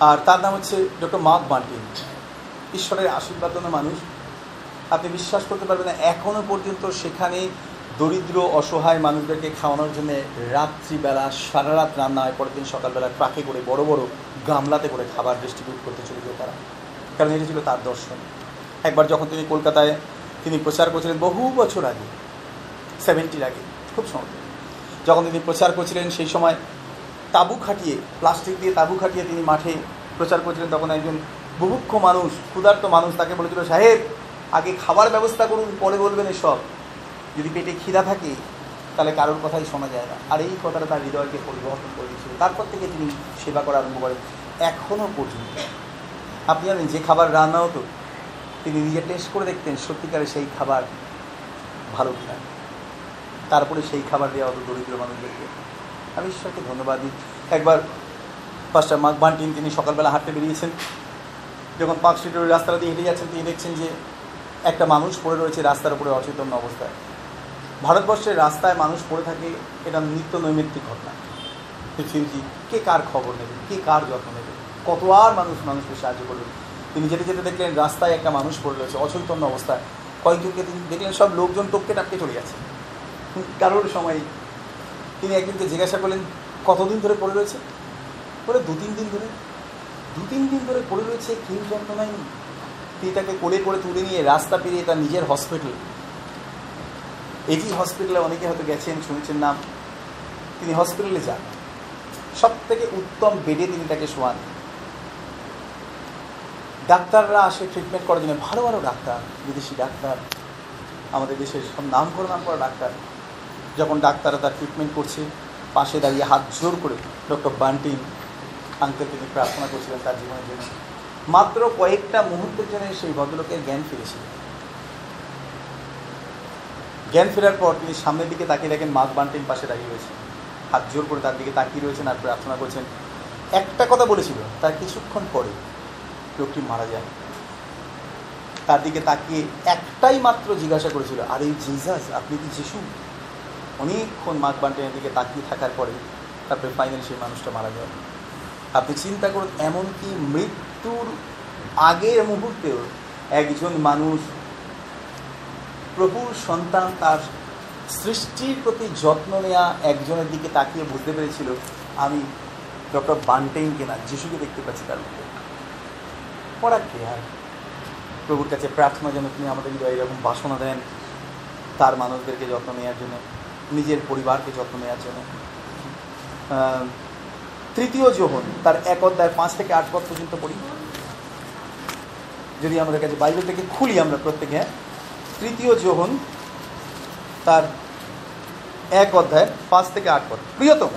আর তার নাম হচ্ছে ডক্টর মার্ক বান্টিন ঈশ্বরের আশীর্বাদ মানুষ। আপনি বিশ্বাস করতে পারবেন না এখনও পর্যন্ত সেখানে দরিদ্র, অসহায় মানুষদেরকে খাওয়ানোর জন্য রাত্রিবেলা সারা রাত রান্না হয়, পরের দিন সকালবেলা ট্রাকে করে বড় বড় গামলাতে করে খাবার ডিস্ট্রিবিউট করতে যেত তারা। কারণ এটা ছিল তার দর্শন। একবার যখন তিনি কলকাতায়, তিনি প্রচার করেছিলেন বহু বছর আগে সেভেন্টির আগে, খুব সম্ভব যখন তিনি প্রচার করছিলেন, সেই সময় তাবু খাটিয়ে, প্লাস্টিক দিয়ে তাবু খাটিয়ে তিনি মাঠে প্রচার করছিলেন। তখন একজন বুভুক্ষ মানুষ, ক্ষুধার্ত মানুষ তাকে বলেছিল, সাহেব, আগে খাবার ব্যবস্থা করুন, পরে বলবেন এসব। যদি পেটে খিদা থাকে, তাহলে কারোর কথাই শোনা যায় না। আর এই কথাটা তার হৃদয়কে পরিবর্তন করে দিয়েছিল। তারপর থেকে তিনি সেবা করা আরম্ভ করেন। এখনও পর্যন্ত, আপনি জানেন, যে খাবার রান্না হতো তিনি নিজে টেস্ট করে দেখতেন সত্যিকারে সেই খাবার ভালো কিনা। তারপরে সেই খাবার দেওয়া হতো দরিদ্র মানুষদেরকে। আমি ঈশ্বরকে ধন্যবাদ দিই। একবার পাঁচটা মাঘ বান্টিন তিনি সকালবেলা হাঁটতে বেরিয়েছেন। যখন পার্ক স্ট্রিটের রাস্তাটা দিয়ে হেঁটে যাচ্ছেন, তিনি দেখছেন যে একটা মানুষ পড়ে রয়েছে রাস্তার উপরে অচেতন অবস্থায়। ভারতবর্ষের রাস্তায় মানুষ পড়ে থাকে, এটা নিত্য নৈমিত্তিক ঘটনা। পৃথিবী কে কার খবর নেবে? কে কার যত্ন নেবে? কত আর মানুষ মানুষকে সাহায্য করবে? তিনি যেতে যেতে দেখলেন রাস্তায় একটা মানুষ পড়ে রয়েছে, অচৈতন্য অবস্থায়। কয়েকজনকে তিনি দেখলেন, সব লোকজন টপকে টাপকে চলে যাচ্ছে। কারোর সময় তিনি একদিনকে জিজ্ঞাসা করলেন, কতদিন ধরে পড়ে রয়েছে? বলে দু তিন দিন ধরে। দু তিন দিন ধরে পড়ে রয়েছে? কেউ যত্ন নেয়নি। তিনি তাকে কোলে করে তুলে নিয়ে রাস্তা পেরিয়ে তার নিজের হসপিটাল। এটি হসপিটালে অনেকে হয়তো গেছেন, শুনেছেন নাম। তিনি হসপিটালে যান। সব থেকে উত্তম বেডে তিনি তাকে শোয়ান। ডাক্তাররা আসে ট্রিটমেন্ট করার জন্য। ভালো ভালো ডাক্তার, বিদেশি ডাক্তার। আমাদের দেশের সব নাম করে নাম করা ডাক্তার। যখন ডাক্তাররা তার ট্রিটমেন্ট করছে, পাশে দাঁড়িয়ে হাত জোর করে ডক্টর বান্টিন আঙ্কেল তিনি প্রার্থনা করছিলেন তার জীবনের জন্য। মাত্র কয়েকটা মুহূর্তের জন্য সেই ভদ্রলোকের জ্ঞান ফিরেছিল। জ্ঞান ফেরার পর তিনি সামনের দিকে তাকিয়ে দেখেন মাঘ বান্টিন পাশে দাঁড়িয়ে রয়েছে। হাত জোর করে তার দিকে তাকিয়ে রয়েছেন আর প্রার্থনা করছেন, একটা কথা বলেছিল, তার কিছুক্ষণ পরে লোকটি মারা যায়। তার দিকে তাকিয়ে একটাই মাত্র জিজ্ঞাসা করেছিল, আর এই জিজাস আপনি কি যিশু? অনেকক্ষণ মাঘ বান্টিনের দিকে তাকিয়ে থাকার পরে তারপরে ফাইনালি সেই মানুষটা মারা যায়। আপনি চিন্তা করুন, এমনকি মৃত্যুর আগের মুহূর্তেও একজন মানুষ প্রভুর সন্তান তার সৃষ্টির প্রতি যত্ন নেওয়া একজনের দিকে তাকিয়ে বুঝতে পেরেছিল, আমি ডক্টর বান্টেইনকে না যিশুকে দেখতে পাচ্ছি তার মধ্যে পড়া কে আর? প্রভুর কাছে প্রার্থনা যেন তিনি আমাদের হৃদয়ে এরকম বাসনা দেন, তার মানুষদেরকে যত্ন নেওয়ার জন্য। নিজের পরিবারকে যত্ন নেওয়ার জন্য তৃতীয় যোহন তার এক অধ্যায় পাঁচ থেকে আট পদ পর্যন্ত পড়ি। যদি আমাদের কাছে বাইবেল থেকে খুলি আমরা প্রত্যেকে, তৃতীয় যোহন তার এক অধ্যায় পাঁচ থেকে আট পদ। প্রিয়তম,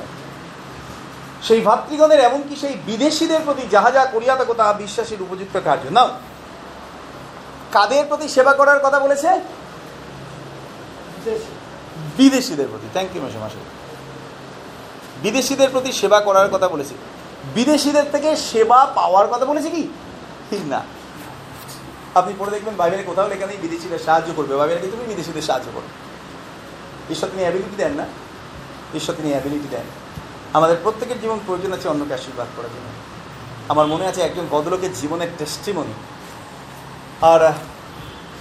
সেই ভাতৃগণের এমনকি সেই বিদেশিদের প্রতি যাহা যা করিয়া থাকো, তাহা বিশ্বাসের উপযুক্ত কার্য। নাও, কাদের প্রতি সেবা করার কথা বলেছে? বিদেশিদের প্রতি থ্যাংক ইউ মাসে মাসে। বিদেশিদের প্রতি সেবা করার কথা বলেছি। বিদেশিদের থেকে সেবা পাওয়ার কথা বলেছে কি? ঠিক না। আপনি পড়ে দেখবেন বাইবেলে কোথাও লেখা নেই সাহায্য করবে। বাইবেলে কিন্তু তুমি বিদেশিদের সাহায্য করবে। ঈশ্বর তিনি অ্যাবিলিটি দেন না। ঈশ্বর তিনি অ্যাবিলিটি দেন। আমাদের প্রত্যেকের জীবন প্রয়োজন আছে অন্যকে আশীর্বাদ করার জন্য। আমার মনে আছে একজন ভদ্রলোকের জীবনের টেস্টিমনি আর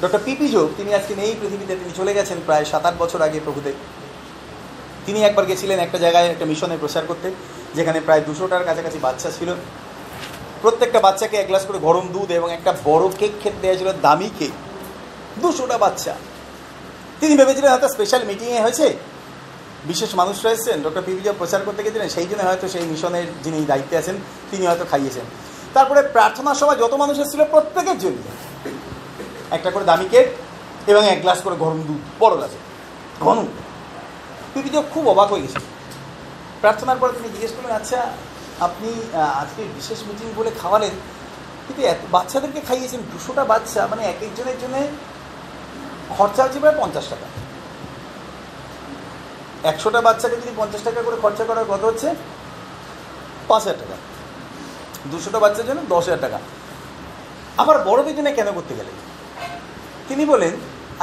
ডক্টর পিপি যোগ, তিনি আজকে নেই পৃথিবীতে, তিনি চলে গেছেন প্রায় সাত আট বছর আগে প্রভুতে তিনি একবার গেছিলেন একটা জায়গায় একটা মিশনে প্রচার করতে, যেখানে প্রায় দুশোটার কাছাকাছি বাচ্চা ছিল। প্রত্যেকটা বাচ্চাকে এক গ্লাস করে গরম দুধ এবং একটা বড় কেক খেতে দেওয়া ছিল দামি কেক। দুশোটা বাচ্চা। তিনি ভেবেছিলেন হয়তো স্পেশাল মিটিংয়ে হয়েছে। বিশেষ মানুষরা এসেছেন, ডক্টর পিপিজা প্রচার করতে গেছিলেন, সেই জন্য হয়তো সেই মিশনের যিনি দায়িত্বে আছেন, তিনি হয়তো খাইয়েছেন। তারপরে প্রার্থনার সময় যত মানুষ এসেছিল, প্রত্যেকের জন্য। একটা করে দামি কেক এবং এক গ্লাস করে গরম দুধ, বড় গ্লাসে। ঘন পিপিজা খুব অবাক হয়ে গেছে প্রার্থনার পরে তিনি জিজ্ঞেস করলেন আচ্ছা আপনি আজকে বিশেষ মিটিং বলে খাওয়ালেন, কিন্তু এত, বাচ্চাদেরকে খাইয়েছেন, দুশোটা বাচ্চা মানে এক একজনের জন্য খরচা হচ্ছে প্রায় পঞ্চাশ টাকা। একশোটা বাচ্চাকে যদি পঞ্চাশ টাকা করে খরচা করার কথা হচ্ছে, পাঁচ হাজার টাকা। দুশোটা বাচ্চার জন্য দশ হাজার টাকা। আবার বড়দের জন্য কেন করতে গেলেন? তিনি বলেন,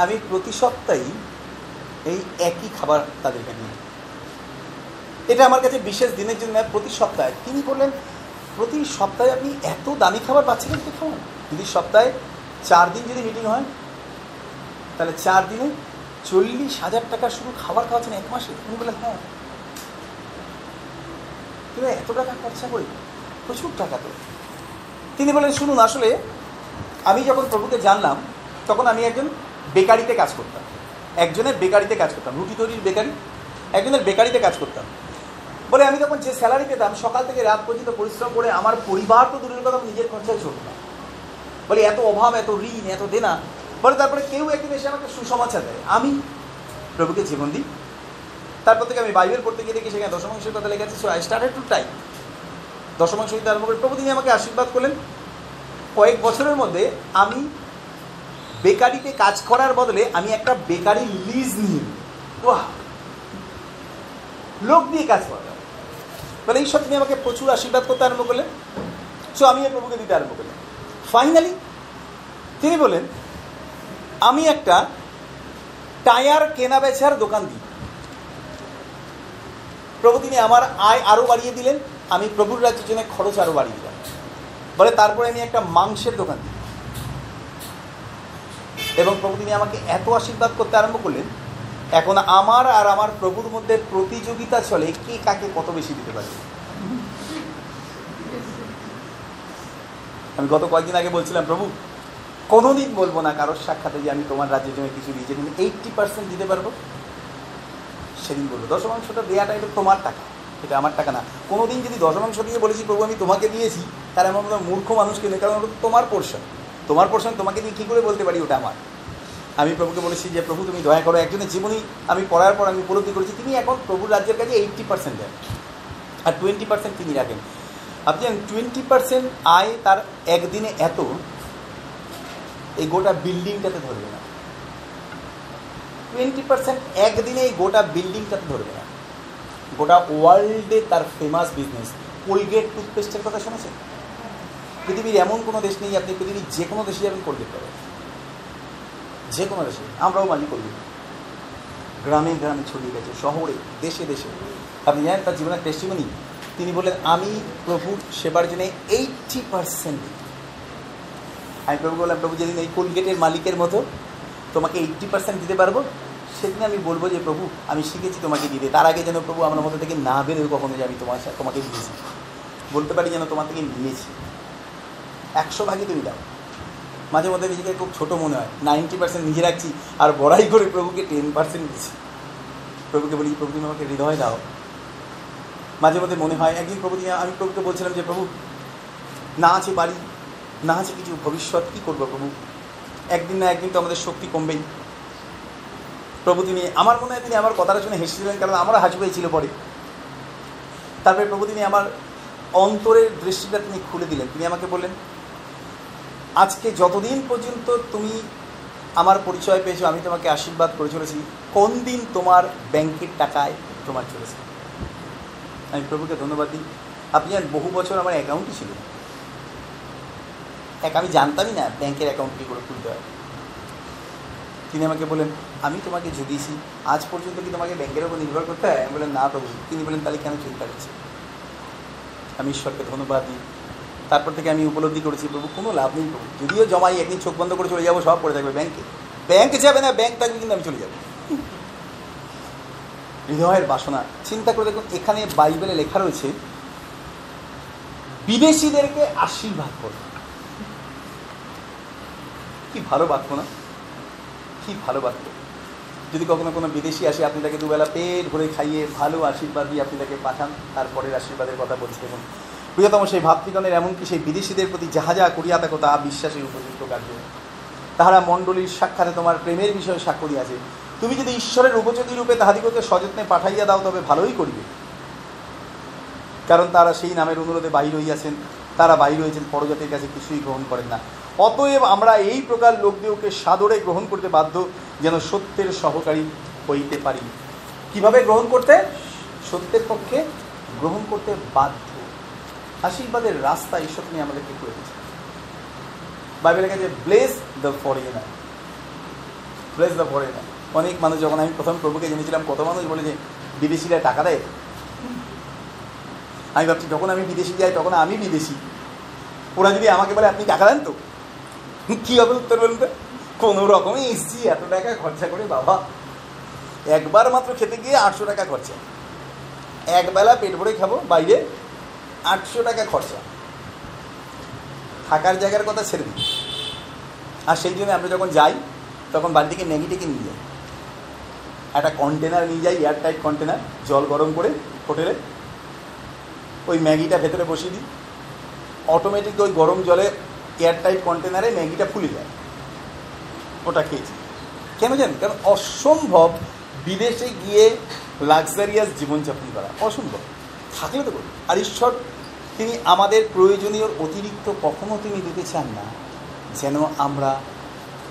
আমি প্রতি সপ্তাহেই এই একই খাবার তাদেরকে দিই এটা আমার কাছে বিশেষ দিনের জন্য প্রতি সপ্তাহে। তিনি বললেন, প্রতি সপ্তাহে আপনি এত দামি খাবার বাচ্চাদেরকে খাওয়ান। যদি সপ্তাহে চার দিন যদি মিটিং হয়, তাহলে চার দিনে চল্লিশ হাজার টাকা শুধু খাবার খাওয়াচ্ছেন এক মাসে? তিনি বললেন হ্যাঁ। তুমি এত টাকা খরচা করি? প্রচুর টাকা তো তিনি বলেন, শুনুন, আসলে আমি যখন প্রভুকে জানলাম তখন আমি একজন বেকারিতে কাজ করতাম। একজনের বেকারিতে কাজ করতাম, রুটি তৈরির বেকারি। একজনের বেকারিতে কাজ করতাম। বলে আমি তখন যে স্যালারি পেতাম, সকাল থেকে রাত পর্যন্ত পরিশ্রম করে আমার পরিবার তো দূরের কথা নিজের খরচায় চলত না বলে এত অভাব, এত ঋণ, এত দেনা। বলে তারপরে কেউ একদিন এসে আমাকে সুসমাচার দেয়। আমি প্রভুকে জীবন দিই। তারপর থেকে আমি বাইবেল পড়তে গিয়ে দেখি সেখানে দশমাংশের কথা লেগে আছে। So I started to time দশমাংশ আরম্ভ করে প্রভু তিনি আমাকে আশীর্বাদ করলেন। কয়েক বছরের মধ্যে আমি বেকারিতে কাজ করার বদলে আমি একটা বেকারি লিজ নিই। লোক দিয়ে কাজ করা মানে ঈশ্বর তিনি আমাকে প্রচুর আশীর্বাদ করতে আরম্ভ করলেন সো আমি এই প্রভুকে দিতে আরম্ভ করলাম। ফাইনালি তিনি বলেন, আমি একটা টায়ার কেনা বেচার দোকান দিই। প্রভু, তিনি আমার আয় আরও বাড়িয়ে দিলেন। আমি প্রভুর রাজ্যের জন্য খরচ আরও বাড়িয়ে দিলাম। বলে তারপরে আমি একটা মাংসের দোকান দিই। এবং প্রভু তিনি আমাকে এত আশীর্বাদ করতে আরম্ভ করলেন, এখন আমার আর আমার প্রভুর মধ্যে প্রতিযোগিতা চলে, কে কাকে কত বেশি দিতে পারে? আমি গত কয়েকদিন আগে বলছিলাম, প্রভু, কোনোদিন বলব না কারোর সাক্ষাতে যে আমি তোমার রাজ্যের জন্য কিছু দিই যেদিন এইটটি পার্সেন্ট দিতে পারব। সেদিন বলব দশমাংশটা দেওয়াটা এটা তোমার টাকা, এটা আমার টাকা না। কোনোদিন যদি দশমাংশ দিয়ে বলেছি, প্রভু, আমি তোমাকে দিয়েছি তার এমন মূর্খ মানুষকে নেই, কারণ তোমার পোর্শন তোমার পোর্শন তোমাকে দিয়ে কী করে বলতে পারি ওটা আমার? আমি প্রভুকে বলেছি যে, প্রভু, তুমি দয়া করো, একজনের জীবনী আমি পড়ার পর আমি উপলব্ধি করেছি, তিনি এখন প্রভুর রাজ্যের কাছে এইটটি পার্সেন্ট দেন আর টোয়েন্টি পার্সেন্ট তিনি রাখেন। আপনি টোয়েন্টি পার্সেন্ট আয় তার একদিনে এত, এই গোটা বিল্ডিংটাতে ধরবে না। টোয়েন্টি পার্সেন্ট একদিনে এই গোটা বিল্ডিংটাতে ধরবে না। গোটা ওয়ার্ল্ডে তার ফেমাস বিজনেস কোলগেট টুথপেস্টের কথা শুনেছেন? পৃথিবীর এমন কোনো দেশ নেই, আপনি পৃথিবীর যে কোনো দেশে যাবেন কোলগেট পাবেন যে কোনো দেশে, আমরাও মানি করি গ্রামে গ্রামে ছড়িয়ে গেছে, শহরে, দেশে দেশে। আপনি জানেন তার জীবনের টেস্টিমনি তিনি বললেন, আমি প্রভুর সেবার জন্য এইটটি পার্সেন্ট আমি প্রভু বললাম, প্রভু, যেদিন এই কোলগেটের মালিকের মতো তোমাকে এইটটি পার্সেন্ট দিতে পারব, সেদিন আমি বলব যে, প্রভু, আমি শিখেছি তোমাকে দিতে। তার আগে যেন প্রভু আমার মতো থেকে না বেরোয় কখনো যে আমি তোমার সাথে তোমাকে দিয়েছি। বলতে পারি যেন তোমার থেকে নিয়েছি। একশো ভাগই তুমি দাও। মাঝে মধ্যে নিজেকে খুব ছোটো মনে হয়। নাইনটি পার্সেন্ট নিজে রাখছি, আর বড়াই করে প্রভুকে টেন পার্সেন্ট দিচ্ছি। প্রভুকে বলি, প্রভু, তুমি আমাকে হৃদয় দাও। মাঝে মধ্যে মনে হয়, একদিন প্রভু আমি প্রভুকে বলছিলাম যে, প্রভু, না আছে বাড়ি, না আছে কিছু, ভবিষ্যৎ কী করব প্রভু? একদিন না একদিন তো আমাদের শক্তি কমবেই। প্রভু তিনি আমার মনে হয় তিনি আমার কথাটা শুনে হেসেছিলেন কারণ আমরা হাসি পেয়েছিল পরে। তারপরে প্রভু তিনি আমার অন্তরের দৃষ্টিটা তিনি খুলে দিলেন। তিনি আমাকে বললেন আজকে যতদিন পর্যন্ত তুমি আমার পরিচয় পেয়েছ, আমি তোমাকে আশীর্বাদ করে চলেছি, কোন দিন তোমার ব্যাংকের টাকায় তোমার চলেছে? আমি প্রভুকে ধন্যবাদ দিই। আপনি জানেন বহু বছর আমার অ্যাকাউন্টই ছিল এক, আমি জানতামই না ব্যাংকের অ্যাকাউন্ট কী করে খুলতে হয়। তিনি আমাকে বলেন আমি তোমাকে জুগিয়েছি, আজ পর্যন্ত কি তোমাকে ব্যাংকের ওপর নির্ভর করতে হয়? আমি বললেন না প্রভু। তিনি বলেন তাহলে কেন চিন্তা করছি? আমি ঈশ্বরকে ধন্যবাদ দিই। তারপর থেকে আমি উপলব্ধি করেছি, প্রভু, কোনো লাভ নেই প্রভু। যদিও জমাই একদিন চোখ বন্ধ করে চলে যাব, সব পড়ে থাকবে ব্যাংকে। ব্যাংকে যাবে না, ব্যাংক থাকবে কিন্তু আমি চলে যাব। হৃদয়ের বাসনা। চিন্তা করে দেখুন, এখানে বাইবেলে লেখা রয়েছে বিদেশিদেরকে আশীর্বাদ করো। কি ভালো বাক্য না? কি ভালো বাক্য। যদি কখনো কোনো বিদেশি আসে, আপনি তাকে দুবেলা পেট ভরে খাইয়ে ভালো আশীর্বাদ দিয়ে আপনি তাকে পাঠান তারপরের আশীর্বাদের কথা বলছি। দেখুন প্রিয়তম সেই ভাতৃগণের এমনকি সেই বিদেশিদের প্রতি যাহা যা করিয়া থাকো তা বিশ্বাসের উপযুক্ত কার্য। তাহারা মণ্ডলীর সাক্ষাতে তোমার প্রেমের বিষয়ে সাক্ষ্য দিয়াছে। তুমি যদি ঈশ্বরের উপযোগী রূপে তাহাদিগকে সযত্নে পাঠাইয়া দাও, তবে ভালোই করিবে। কারণ তারা সেই নামের অনুরোধে বাহির হইয়াছেন। তারা বাহির হয়েছেন পরজাতির কাছে কিছুই গ্রহণ করেন না। অতএব আমরা এই প্রকার লোকদেরকে সাদরে গ্রহণ করতে বাধ্য, যেন সত্যের সহকারী হইতে পারি। কীভাবে গ্রহণ করতে? সত্যের পক্ষে গ্রহণ করতে বাধ্য। আশীর্বাদের রাস্তা ঈশ্বর নিয়ে আমাদেরকে করে দিয়েছেন বাইবেলের কাছে bless the foreigner bless the foreigner অনেক মানুষ যখন আমি প্রথম প্রভুকে জেনেছিলাম, কত মানুষ বলে যে, বিদেশিরা টাকা দেয়? আমি ভাবছি, যখন আমি বিদেশি যাই, তখন আমি বিদেশি। ওরা যদি আমাকে বলে, আপনি টাকা দেন তো? কী হবে উত্তর বলুন তো? কোনো রকমই এসছি, এত টাকা খরচা করে বাবা। একবার মাত্র খেতে গিয়ে আটশো টাকা খরচা। একবেলা পেট ভরে খাব বাইরে আটশো টাকা খরচা। থাকার জায়গার কথা ছেড়ে দিই আর সেই জন্য আমরা যখন যাই, তখন বাড়ি থেকে ম্যাগি টেকে নিয়ে যাই। একটা কন্টেনার নিয়ে যাই এয়ার টাইট কন্টেনার জল গরম করে হোটেলে। ওই ম্যাগিটা ভেতরে বসিয়ে দিই। অটোমেটিক ওই গরম জলে এয়ার টাইট কন্টেনারে ম্যাগিটা ফুলে যায়। ওটা খেয়েছি। কেন জানেন কারণ অসম্ভব বিদেশে গিয়ে লাক্সারিয়াস জীবনযাপন করা। অসম্ভব। থাকলে তো করি আর ঈশ্বর, তিনি আমাদের প্রয়োজনীয় অতিরিক্ত কখনো তিনি দিতে চান না, যেন আমরা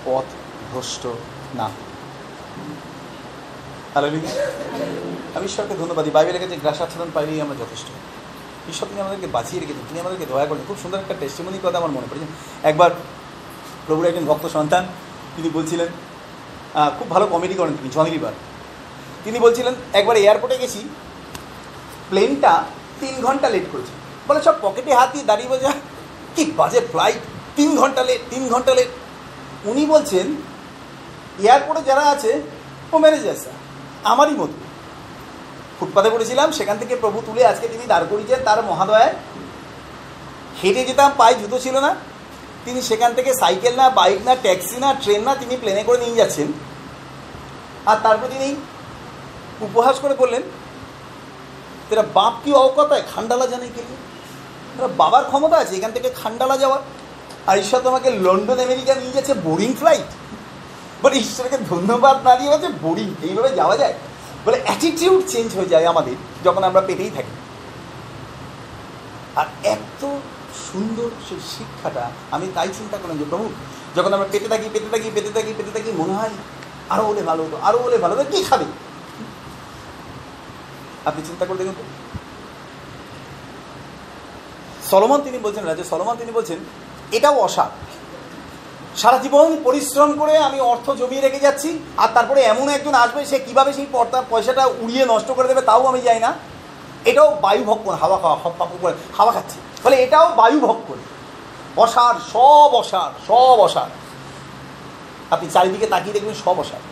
পথ ভ্রষ্ট না। আমি ঈশ্বরকে ধন্যবাদ বাইবেলের কাছে গ্রাস আচ্ছাদন পাইলেই আমরা যথেষ্ট। ঈশ্বর, তিনি আমাদেরকে বাঁচিয়ে রেখেছেন, তিনি আমাদেরকে দয়া করেন খুব সুন্দর একটা টেস্টিমনি কথা আমার মনে পড়েছে। একবার প্রভুর একজন ভক্ত সন্তান, তিনি বলছিলেন খুব ভালো কমেডি করেন তিনি জনি তিনি বলছিলেন, একবার এয়ারপোর্টে গেছি প্লেনটা তিন ঘণ্টা লেট করেছে। বলে, সব পকেটে হাত দিয়ে দাঁড়িয়ে বোঝা কি বাজে ফ্লাইট তিন ঘণ্টা লেট তিন ঘণ্টা লেট উনি বলছেন এয়ারপোর্টে যারা আছে, ও ম্যানেজ আসা আমারই মতো। ফুটপাতে পড়েছিলাম, সেখান থেকে প্রভু তুলে আজকে তিনি দাঁড় করিয়েছেন তার মহাদয়ায়। হেঁটে যেতাম, পায়ে জুতো ছিল না। তিনি সেখান থেকে সাইকেল না, বাইক না, ট্যাক্সি না, ট্রেন না, তিনি প্লেনে করে নিয়ে যাচ্ছেন। আর তারপর তিনি উপহাস করে বললেন তেরা বাপ কি অকতায় খান্ডালা জানে কে তেরা বাবার ক্ষমতা আছে এখান থেকে খান্ডালা যাওয়ার আর ঈশ্বর তোমাকে লন্ডন আমেরিকা নিয়ে যাচ্ছে বোরিং ফ্লাইট বলে ঈশ্বরকে ধন্যবাদ না দিয়ে বলছে বোরিং এইভাবে যাওয়া যায় বলে অ্যাটিটিউড চেঞ্জ হয়ে যায় আমাদের যখন আমরা পেতেই থাকি আর এত সুন্দর সেই শিক্ষাটা আমি তাই চিন্তা করলাম যে, প্রভু, যখন আমরা পেতে থাকি পেতে থাকি পেতে থাকি পেতে থাকি, মনে হয় আরও হলে ভালো হতো আরও হলে ভালো হতো, কী খাবে? আপনি চিন্তা করে দেখুন সলমন তিনি বলছেন, রাজা সলমন তিনি বলছেন, এটাও অসার। সারা জীবন পরিশ্রম করে আমি অর্থ জমিয়ে রেখে যাচ্ছি, আর তারপরে এমন একজন আসবে, সে কীভাবে সেই পয়সাটা উড়িয়ে নষ্ট করে দেবে তাও আমি যাই না। এটাও বায়ু করে হাওয়া খাওয়া করে হাওয়া খাচ্ছে। ফলে এটাও বায়ু করে অসার, সব অসার সব অসার। আপনি চারিদিকে তাকিয়ে দেখবেন সব অসার।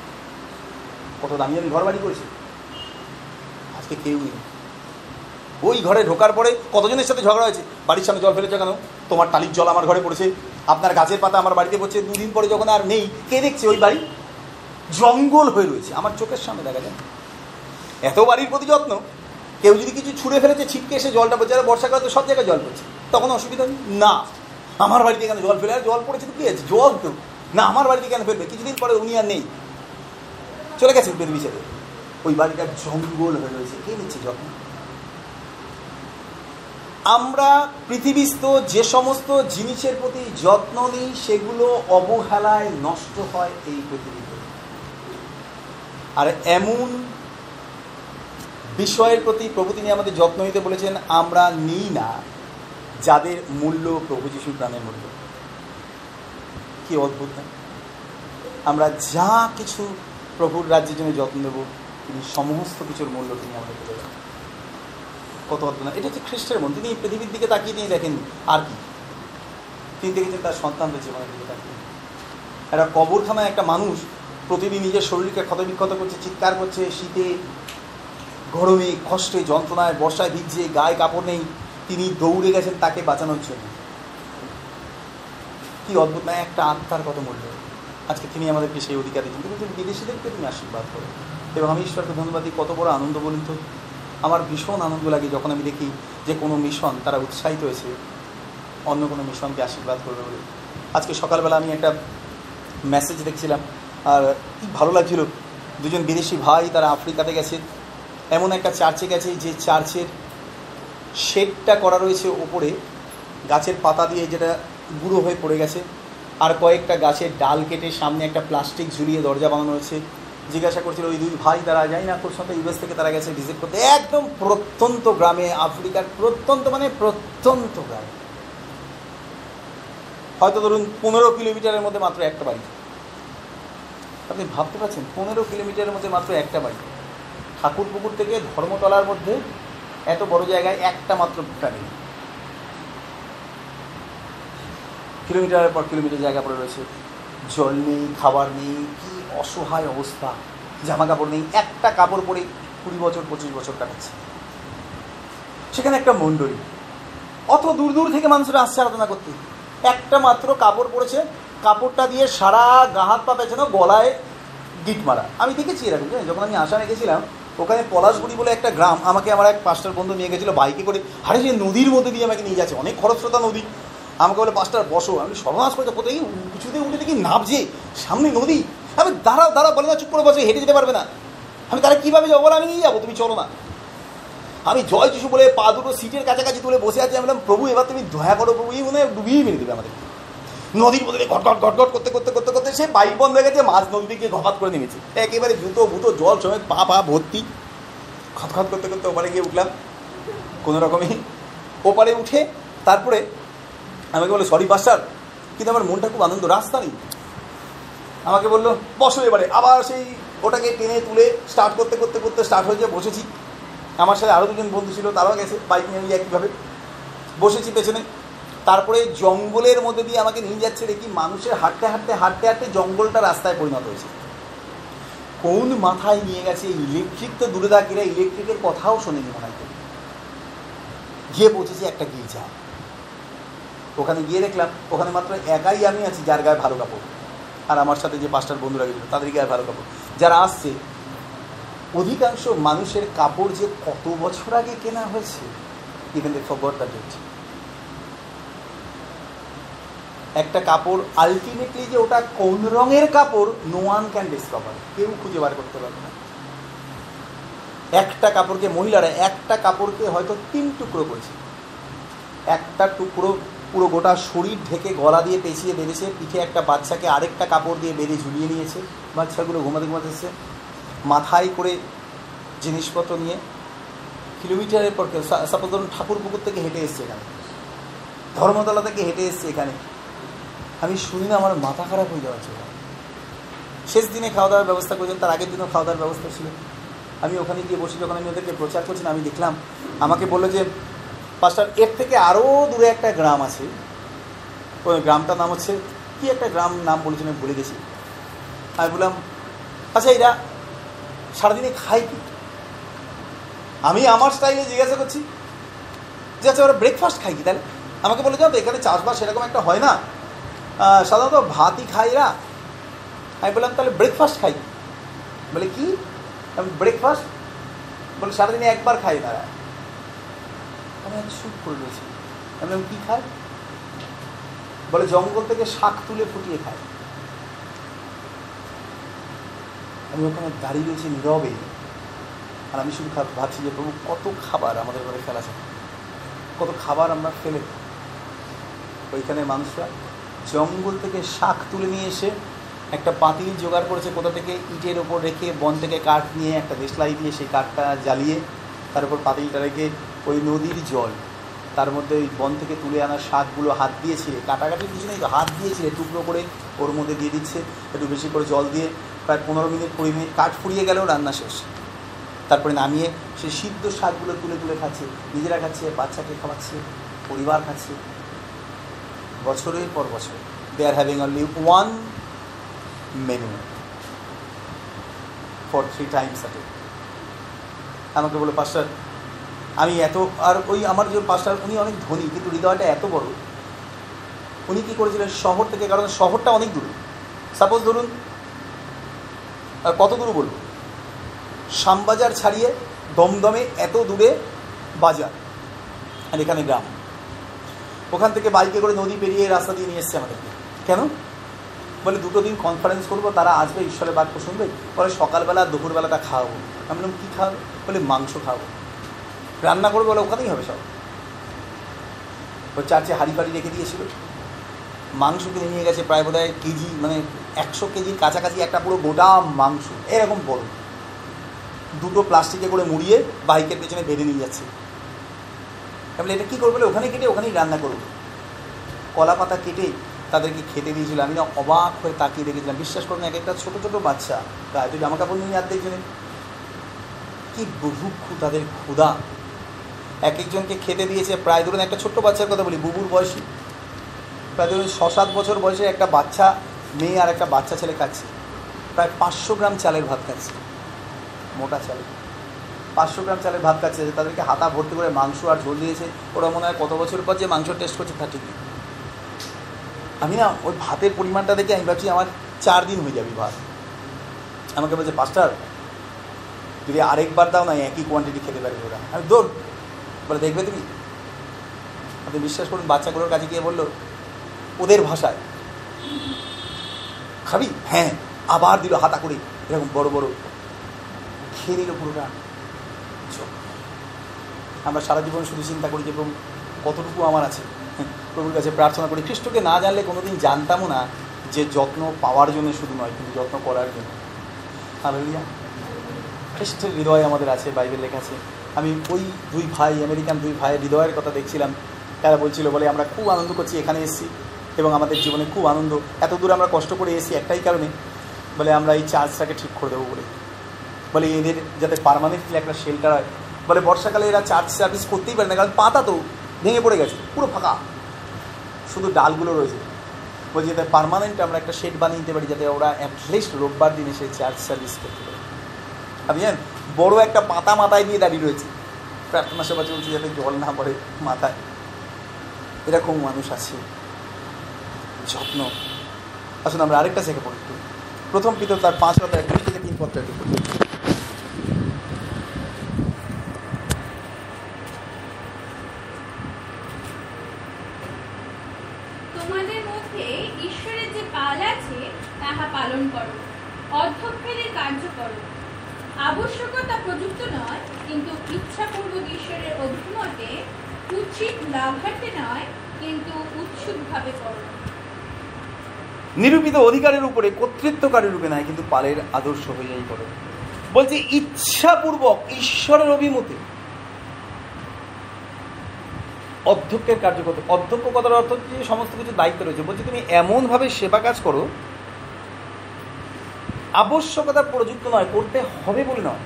কত দামি আমি ঘর বাড়ি করেছি আজকে কেউ নেই। ওই ঘরে ঢোকার পরে কতজনের সাথে ঝগড়া হয়েছে? বাড়ির সামনে জল ফেলেছে কেন? তোমার টালির জল আমার ঘরে পড়েছে। আপনার গাছের পাতা আমার বাড়িতে পড়ছে। দুদিন পরে যখন আর নেই, কে দেখছে ওই বাড়ি? জঙ্গল হয়ে রয়েছে। আমার চোখের সামনে দেখা যায় এত বাড়ির প্রতি যত্ন। কেউ যদি কিছু ছুঁড়ে ফেলেছে, ছিটকে এসে জলটা পড়ছে, আর বর্ষাকালে তো সব জায়গায় জল পড়ছে। তখন অসুবিধা নেই? না। আমার বাড়িতে কেন জল ফেলে? আর জল পড়েছে তো কী আছে? জল তো না, আমার বাড়িতে কেন ফেলবে? কিছুদিন পরে উনি আর নেই। চলে গেছে বেদ বিচারে। ওই বাড়িটা জঙ্গল হয়ে রয়েছে। কে নিচ্ছে যত্ন আমরা পৃথিবীস্থ যে সমস্ত জিনিসের প্রতি যত্ন নিই, সেগুলো অবহেলায় নষ্ট হয় এই পৃথিবীতে। আর এমন বিষয়ের প্রতি প্রভু তিনি আমাদের যত্ন নিতে বলেছেন, আমরা নিই না, যাদের মূল্য প্রভু যিশুর প্রাণের মূল্য। কি অদ্ভুত আমরা যা কিছু প্রভুর রাজ্যের জন্য যত্ন নেব তিনি সমস্ত কিছুর মূল্য তিনি আমাদের দেবেন কত অদ্ভুত এটা হচ্ছে খ্রিস্টের মন। তিনি পৃথিবীর দিকে তাকিয়ে তিনি দেখেন আর কি। তিনি দেখেছেন তার সন্তানদের জীবনের দিকে তাকিয়ে। একটা কবরখানায় একটা মানুষ প্রতিদিন নিজের শরীরকে ক্ষতবিক্ষত করছে, চিৎকার করছে, শীতে, গরমে, কষ্টে, যন্ত্রণায়, বর্ষায় ভিজছে, গায়ে কাপড় নেই। তিনি দৌড়ে গেছেন তাকে বাঁচানোর জন্য। কি অদ্ভুত না, একটা আত্মার কত মূল্য। আজকে তিনি আমাদেরকে সেই অধিকার দিচ্ছেন। কিন্তু বিদেশিদেরকে তিনি আশীর্বাদ করেন। এবং আমি ঈশ্বরকে ধন্যবাদ দিই, কত বড় আনন্দ বলুন তো আমার ভীষণ আনন্দ লাগে যখন আমি দেখি যে কোনো মিশন তারা উৎসাহিত হয়েছে, অন্য কোনো মিশনকে আশীর্বাদ করবে বলে। আজকে সকালবেলা আমি একটা মেসেজ দেখছিলাম, আর কি ভালো লাগছিল। দুজন বিদেশি ভাই তারা আফ্রিকাতে গেছে, এমন একটা চার্চে গেছে যে চার্চের শেডটা করা রয়েছে ওপরে গাছের পাতা দিয়ে যেটা গুঁড়ো হয়ে পড়ে গেছে, আর কয়েকটা গাছের ডাল কেটে সামনে একটা প্লাস্টিক ঝুলিয়ে দরজা বানানো হয়েছে। জিজ্ঞাসা করছিল, ওই দুই ভাই তারা যাই না কোর সাথে ইউএস থেকে তারা গেছে ভিজিট করতে। একদম প্রত্যন্ত গ্রামে, আফ্রিকার প্রত্যন্ত মানে প্রত্যন্ত গ্রামে। হয়তো ধরুন পনেরো কিলোমিটারের মধ্যে মাত্র একটা বাড়ি। আপনি ভাবতে পারছেন, পনেরো কিলোমিটারের মধ্যে মাত্র একটা বাড়ি। ঠাকুর পুকুর থেকে ধর্মতলার মধ্যে এত বড় জায়গায় একটা মাত্র নেই। কিলোমিটারের পর কিলোমিটার জায়গা পড়ে রয়েছে। জল নেই, খাবার নেই, কি অসহায় অবস্থা। জামা কাপড় নেই, একটা কাপড় পরে কুড়ি বছর, পঁচিশ বছর কাটাচ্ছে। সেখানে একটা মণ্ডলী। অত দূর দূর থেকে মানুষরা আসছে আরাধনা করতে। একটা মাত্র কাপড় পরেছে, কাপড়টা দিয়ে সারা গা হাত পা পেছনে, গলায় গিট মারা। আমি দেখেছি এরকম, জানেন, যখন আমি আসামে গেছিলাম, ওখানে পলাশগুড়ি বলে একটা গ্রাম, আমাকে আমার এক পাঁচটার বন্ধু নিয়ে গেছিল বাইকে করে। আরে, সে নদীর মধ্যে দিয়ে আমাকে নিয়ে যাচ্ছে, অনেক খরস্রোতা নদী। আমাকে বলে, পাঁচটার বসো। আমি সর্বনাশ করে কোথায় কিছুতে উঠে দেখি নাবছে সামনে নদী। আমি দাঁড়াও দাঁড়াও, বলে না চুপ করে বসে, হেঁটে যেতে পারবে না। আমি তারা কীভাবে যাব বলে, আমি নিয়ে যাব, তুমি চলো না। আমি জয় যিশু বলে পা দুটো সিটের কাছাকাছি তুলে বসে আছি, আমি বললাম, প্রভু, এবার তুমি দয়া করো, প্রভু। এই মনে হয় ডুবিয়ে মেরে দেবে আমাদের নদীর মধ্যে ঘট ঘট ঘট ঘট করতে করতে করতে করতে সে বাইক বন্ধ হয়ে গেছে মাছ নদীতে গিয়ে ঘপাত করে নেমেছে। একেবারে জুতো ভুতো জল সমেত পা পা ভর্তি। খতখত করতে করতে ওপারে গিয়ে উঠলাম। কোনো রকমই ওপারে উঠে তারপরে আমাকে বলল সরি, পাস্টার। কিন্তু আমার মনটা খুব আনন্দ, রাস্তা নেই। আমাকে বলল, বসো এবারে। আবার সেই ওটাকে টেনে তুলে স্টার্ট করতে করতে করতে স্টার্ট হয়ে হয়েছে, বসেছি। আমার সাথে আরও দুজন বন্ধু ছিল, তারাও গেছে বাইক নিয়ে নিয়ে একইভাবে। বসেছি পেছনে। তারপরে জঙ্গলের মধ্যে দিয়ে আমাকে নিয়ে যাচ্ছে দেখি মানুষের হাঁটতে হাঁটতে হাঁটতে হাঁটতে জঙ্গলটা রাস্তায় পরিণত হয়েছে। কোন মাথায় নিয়ে গেছে ইলেকট্রিক তো দূরে থাকিরা ইলেকট্রিকের কথাও শোনেনি মনে হয়। গিয়ে পৌঁছেছি একটা গির্জা। ওখানে গিয়ে দেখলাম, ওখানে মাত্র একাই আমি আছি, যার গায়ে ভালো কাপড়। আর আমার সাথে যে পাঁচটার বন্ধুরা গেছিল তাদের গায়ে ভালো কাপড়। যারা আসছে, অধিকাংশ মানুষের কাপড় যে কত বছর আগে কেনা হয়েছে এখানে ফগর দ্য ডেট একটা কাপড় আলটিমেটলি যে ওটা কোন রঙের কাপড় নো ওয়ান ক্যান ডিসকভার কেউ খুঁজে বার করতে পারবে না। একটা কাপড়কে মহিলারা একটা কাপড়কে হয়তো তিন টুকরো করেছে। একটা টুকরো পুরো গোটা শরীর ঢেকে গলা দিয়ে পেঁচিয়ে বেঁধেছে, পিঠে একটা বাচ্চাকে আরেকটা কাপড় দিয়ে বেঁধে ঝুলিয়ে নিয়েছে, বাচ্চাগুলো ঘুমাতে ঘুমাতেছে মাথায় করে জিনিসপত্র নিয়ে কিলোমিটারের পর সাপোজ ধরুন ঠাকুরপুকুর থেকে হেঁটে এসছে এখানে, ধর্মতলা থেকে হেঁটে এসছে এখানে। আমি শুনি না, আমার মাথা খারাপ হয়ে যাওয়া ছিল শেষ দিনে খাওয়া দাওয়ার ব্যবস্থা করেছেন, তার আগের দিনও খাওয়া দাওয়ার ব্যবস্থা ছিল। আমি ওখানে গিয়ে বসে, যখন আমি ওদেরকে প্রচার করছি আমি দেখলাম, আমাকে বলল যে পাঁচটার, এর থেকে আরও দূরে একটা গ্রাম আছে। ওই গ্রামটার নাম হচ্ছে, কী একটা গ্রাম নাম বলেছেন আমি ভুলে গেছি। আমি বললাম আচ্ছা এরা সারাদিনে খাই কি? আমি আমার স্টাইলে জিজ্ঞাসা করছি, যে আচ্ছা ওরা ব্রেকফাস্ট খাই কি? তাহলে আমাকে বলে যাও তো, এখানে চাষবাস সেরকম একটা হয় না। সাধারণত ভাতই খায় এরা। আমি বললাম, তাহলে ব্রেকফাস্ট খাই বলে, কি? ব্রেকফাস্ট বলে, সারাদিনে একবার খাই তারা। আমি এক চুপ করে রয়েছি আমি কী খায়? বলে, জঙ্গল থেকে শাক তুলে ফুটিয়ে খায়। আমি ওখানে দাঁড়িয়ে রয়েছি নীরবে। আর আমি শুধু ভাবছি যে, প্রভু, কত খাবার আমাদের ঘরে ফেলাছে কত খাবার আমরা ফেলে ওইখানে মানুষরা জঙ্গল থেকে শাক তুলে নিয়ে এসে একটা পাতিল জোগাড় করেছে, কোথা থেকে ইটের ওপর রেখে বন থেকে কাঠ নিয়ে, একটা দেশলাই দিয়ে সেই কাঠটা জ্বালিয়ে, তার উপর পাতিলটা রেখে ওই নদীর জল, তার মধ্যে ওই বন থেকে তুলে আনার শাকগুলো হাত দিয়েছিলে কাটাকাটি কিছু নেই তো, হাত দিয়েছিলে টুকরো করে ওর মধ্যে দিয়ে দিচ্ছে, একটু বেশি করে জল দিয়ে প্রায় পনেরো মিনিট, কুড়ি মিনিট কাঠ ফুরিয়ে গেলেও রান্না শেষ। তারপরে নামিয়ে সেই সিদ্ধ শাকগুলো তুলে তুলে খাচ্ছে, নিজেরা খাচ্ছে, বাচ্চাকে খাওয়াচ্ছে, পরিবার খাচ্ছে। বছরের পর বছর they are having only one menu for three times আমাকে বলে, পাস্টার আমি এত, আর ওই আমার যে পাস্টার উনি অনেক ধনী, কিন্তু হৃদয়টা এত বড়। উনি কী করেছিলেন? শহর থেকে, কারণ শহরটা অনেক দূরে। সাপোজ ধরুন কত দূর বলব শ্যামবাজার ছাড়িয়ে দমদমে এত দূরে বাজার আর এখানে গ্রাম। ওখান থেকে বাইকে করে নদী পেরিয়ে রাস্তা দিয়ে নিয়ে এসছে আমাদেরকে। কেন? বলে, দুটো দিন কনফারেন্স করব, তারা আসবে, ঈশ্বরের বাক্য শুনবে বলে সকালবেলা, দুপুরবেলাটা খাওয়াবো। আমি বললাম, কী খাওয়াবো? বলে, মাংস খাওয়াবো। রান্না করবে বলে ওখানেই হবে সব। ও চার্চে হাড়ি ফাড়ি রেখে দিয়েছিল। মাংস কিনে নিয়ে গেছে প্রায় বোধ কেজি মানে একশো কেজির কাছাকাছি একটা পুরো গোটা মাংস। এরকম বড়। দুটো প্লাস্টিকে করে মুড়িয়ে বাইকের পেছনে বেঁধে নিয়ে যাচ্ছে। বলি, এটা কী করব ওখানে কেটে ওখানেই রান্না করব? কলা পাতা কেটে তাদেরকে খেতে দিয়েছিল। আমি না অবাক হয়ে তাকিয়ে দেখেছিলাম। বিশ্বাস করুন এক একটা ছোটো ছোটো বাচ্চা গায়ে তো জামা কাপড় নিয়ে অর্ধেক জনে কি বুভুক্ষু তাদের ক্ষুধা। এক একজনকে খেতে দিয়েছে। প্রায় ধরুন একটা ছোট্ট বাচ্চার কথা বলি, বুবুর বয়সী। প্রায় ধরুন ছ সাত বছর বয়সে একটা বাচ্চা মেয়ে আর একটা বাচ্চা ছেলে খাচ্ছে। প্রায় পাঁচশো গ্রাম চালের ভাত খাচ্ছে। মোটা চাল। পাঁচশো গ্রাম চালের ভাত খাচ্ছে তাদেরকে হাতা ভর্তি করে মাংস আর ঝোল দিয়েছে। ওরা মনে হয় কত বছর পর যে মাংস টেস্ট করছে তা ঠিক আমি না ওই ভাতের পরিমাণটা দেখে আমি ভাবছি আমার চার দিন হয়ে যাবে ভাত। আমাকে বলছে, পাস্টার, যদি আরেকবার দাও না একই কোয়ান্টিটি খেতে পারবে ওরা। আমি দৌড়। বলে, দেখবে তুমি? আপনি বিশ্বাস করুন, বাচ্চাগুলোর কাছে গিয়ে বলল, ওদের ভাষায়। খাবি? হ্যাঁ। আবার দিল হাতা করে, এরকম বড় বড় খেয়ে নিল পুরোটা আমরা সারা জীবন শুধু চিন্তা করি যে, প্রভু, কতটুকু আমার আছে? প্রভুর কাছে প্রার্থনা করি, খ্রিস্টকে না জানলে কোনোদিন জানতামও না যে যত্ন পাওয়ার জন্য শুধু নয়, কিন্তু যত্ন করার জন্য। হালেলুয়া। খ্রিস্টের হৃদয় আমাদের আছে, বাইবেল লেখা আছে। আমি ওই দুই ভাই, আমেরিকান দুই ভাইয়ের হৃদয়ের কথা দেখছিলাম। তারা বলছিল, বলে আমরা খুব আনন্দ করছি, এখানে এসেছি এবং আমাদের জীবনে খুব আনন্দ। এত দূর আমরা কষ্ট করে এসেছি একটাই কারণে। বলে, আমরা এই চার্জটাকে ঠিক করে দেবো বলে। বলে, এদের যাতে পারমানেন্টলি একটা শেল্টার হয়। বলে, বর্ষাকালে এরা চার্জ সার্ভিস করতেই পারে না, কারণ পাতা তো ভেঙে পড়ে গেছে, পুরো ফাঁকা। শুধু ডালগুলো রয়েছে। বলছি, যাতে পারমানেন্ট আমরা একটা শেড বানিয়ে দিতে পারি, যাতে ওরা অ্যাটলিস্ট রোববার দিনে সে চার্জ সার্ভিস করতে পারে। আপনি জানেন বড় একটা পাতা মাথায় দিয়ে দাঁড়িয়ে রয়েছে। প্রার্থনা সভা চলছে যাতে জল না পড়ে মাথায়। এরকম মানুষ আছে। যত্ন। আসলে আমরা আরেকটা জায়গা পড়ি প্রথম পিতর তার পাঁচ পাতা এক থেকে তিন পত্র একটু পড়ি। তোমাদের মধ্যে ঈশ্বরের যে পাল আছে তাহা পালন করো অধ্যক্ষের কার্য করো আবশ্যকতা প্রযুক্ত নয় কিন্তু ইচ্ছাপূর্বক ঈশ্বরের অভিমতে উচিত লাভার্থে নয় কিন্তু উৎসুকভাবে করো নিরূপিত অধিকারের উপরে কর্তৃত্বকারী রূপে নয় কিন্তু পালের আদর্শ হইয়াই করো। বলছে, ইচ্ছাপূর্বক ঈশ্বরের অভিমতে অধ্যক্ষের কার্যকর অধ্যক্ষ কথার অর্থ যে সমস্ত কিছু দায়িত্ব রয়েছে। বলছে, তুমি এমনভাবে সেবা কাজ করো, আবশ্যকতা প্রযুক্ত নয়, করতে হবে বলে নয়।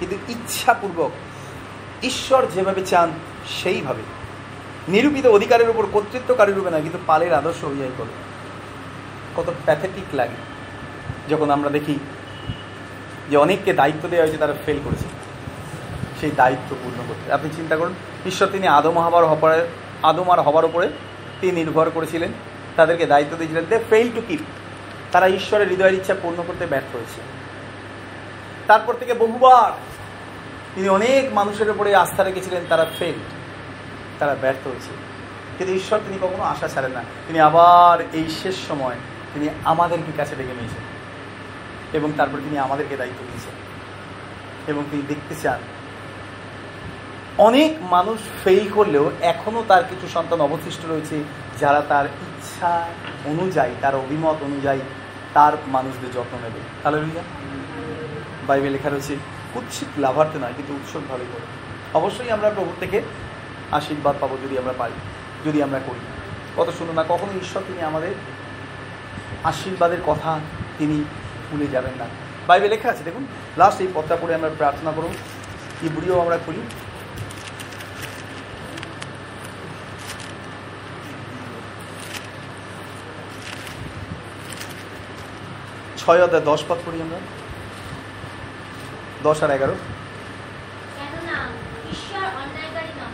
কিন্তু ইচ্ছাপূর্বক ঈশ্বর যেভাবে চান, সেইভাবে। নিরূপিত অধিকারের উপর কর্তৃত্বকারী রূপে নয় কিন্তু পালের আদর্শ হইয়াই করো। কত প্যাথেটিক লাগে। যখন আমরা দেখি যে অনেককে দায়িত্ব দেওয়া হয়েছে, তারা ফেল করেছে। সেই দায়িত্ব পূর্ণ করতে। আপনি চিন্তা করুন, ঈশ্বর তিনি আদম হবার হবার, আদম আর হবার উপরে তিনি নির্ভর করেছিলেন, তাদেরকে দায়িত্ব দিয়েছিলেন দে ফেল টু কিপ তারা ঈশ্বরের হৃদয়ের ইচ্ছা পূর্ণ করতে ব্যর্থ হয়েছে। তারপর থেকে বহুবার তিনি অনেক মানুষের উপরে আস্থা রেখেছিলেন, তারা ফেল তারা ব্যর্থ হয়েছে। কিন্তু ঈশ্বর তিনি কখনো আশা ছাড়েন না। তিনি আবার এই শেষ সময় তিনি আমাদেরকে কাছে ডেকে নিয়েছেন এবং তারপর তিনি আমাদেরকে দায়িত্ব দিয়েছেন। এবং তিনি দেখতে চান, অনেক মানুষ ফেল করলেও এখনও তার কিছু সন্তান অবশিষ্ট রয়েছে যারা তার ইচ্ছা অনুযায়ী, তার অভিমত অনুযায়ী তার মানুষদের যত্ন নেবে। তাহলে বাইবেল লেখা রয়েছে, কুৎসিত লাভার্থে নয়, কিন্তু উৎসব উৎসবভাবে করে। অবশ্যই আমরা প্রভুর থেকে আশীর্বাদ পাবো যদি আমরা পারি, যদি আমরা করি। কত শুনো না, কখনো ঈশ্বর তিনি আমাদের আশীর্বাদের কথা তিনি ভুলে যাবেন না। বাইবেল লেখা আছে, দেখুন লাস্ট এই পথটা পড়ে আমরা প্রার্থনা করুন কি বুড়িও আমরা করি ছয় অধ্যায় দশ পথ পড়ি আমরা। দশ আর এগারো কেননা ঈশ্বর অন্যায়কারী নন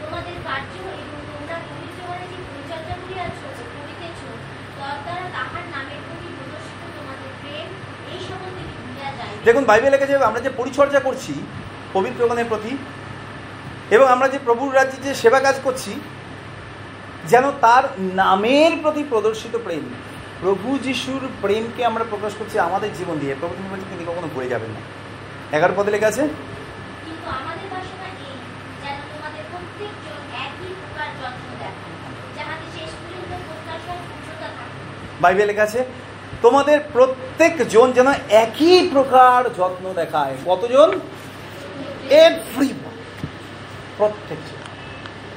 তোমাদের কার্য এবং তোমরা পবিত্র বলে যে পরিচর্যা করিয়াছ ও করিতেছ তদ্বারা তাহার নামের প্রতি প্রদর্শিত তোমাদের প্রেম এই সকল থেকে ভুলিয়া যায় দেখুন বাইবেল লেখা যাবে আমরা যে পরিচর্যা করছি পবিত্রগণের প্রতি এবং আমরা যে প্রভুর রাজ্যে যে সেবা কাজ করছি যেন তার নামের প্রতি প্রদর্শিত প্রেম প্রভু যিশুর প্রেমকে আমরা প্রকাশ করছি আমাদের জীবন দিয়ে। প্রভু তিনি বলছেন তিনি কখনো ভুলে যাবেন না। এগারো পদে লেখা আছে বাইবেল লেখা আছে তোমাদের প্রত্যেক জন যেন একই প্রকার যত্ন দেখায়। কতজন? এভরি প্রত্যেক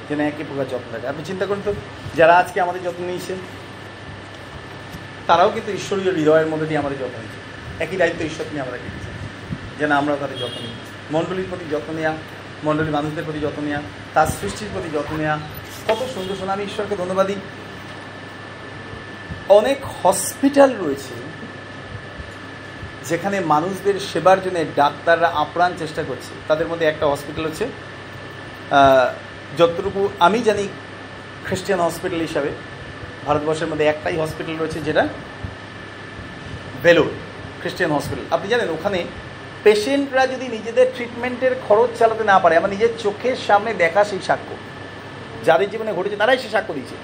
যেন একই প্রকার যত্ন দেখায়। আপনি চিন্তা করুন তো, যারা আজকে আমাদের যত্ন নিয়েছেন, তারাও কিন্তু ঈশ্বরীয় হৃদয়ের মধ্যে দিয়ে আমাদের যত্ন নিচ্ছে একই দায়িত্ব ঈশ্বর তিনি আমাদেরকে দিয়েছেন, যেন আমরাও তাদের যত্ন নিই। মণ্ডলীর প্রতি যত্ন নেওয়া মণ্ডলীর মানুষদের প্রতি যত্ন নেওয়া তার সৃষ্টির প্রতি যত্ন নেওয়া কত সুন্দর শোনা আমি ঈশ্বরকে ধন্যবাদ দিই। অনেক হসপিটাল রয়েছে যেখানে মানুষদের সেবার জন্য ডাক্তাররা আপ্রাণ চেষ্টা করছে। তাদের মধ্যে একটা হসপিটাল হচ্ছে যতটুকু আমি জানি খ্রিস্টান হসপিটাল হিসাবে, ভারতবর্ষের মধ্যে একটাই হসপিটাল রয়েছে যেটা বেলুর খ্রিস্টান হসপিটাল আপনি জানেন, ওখানে পেশেন্টরা যদি নিজেদের ট্রিটমেন্টের খরচ চালাতে না পারে, আমার নিজের চোখের সামনে দেখা সেই সাক্ষ্য। যাদের জীবনে ঘটেছে, তারাই সে সাক্ষ্য দিয়েছে।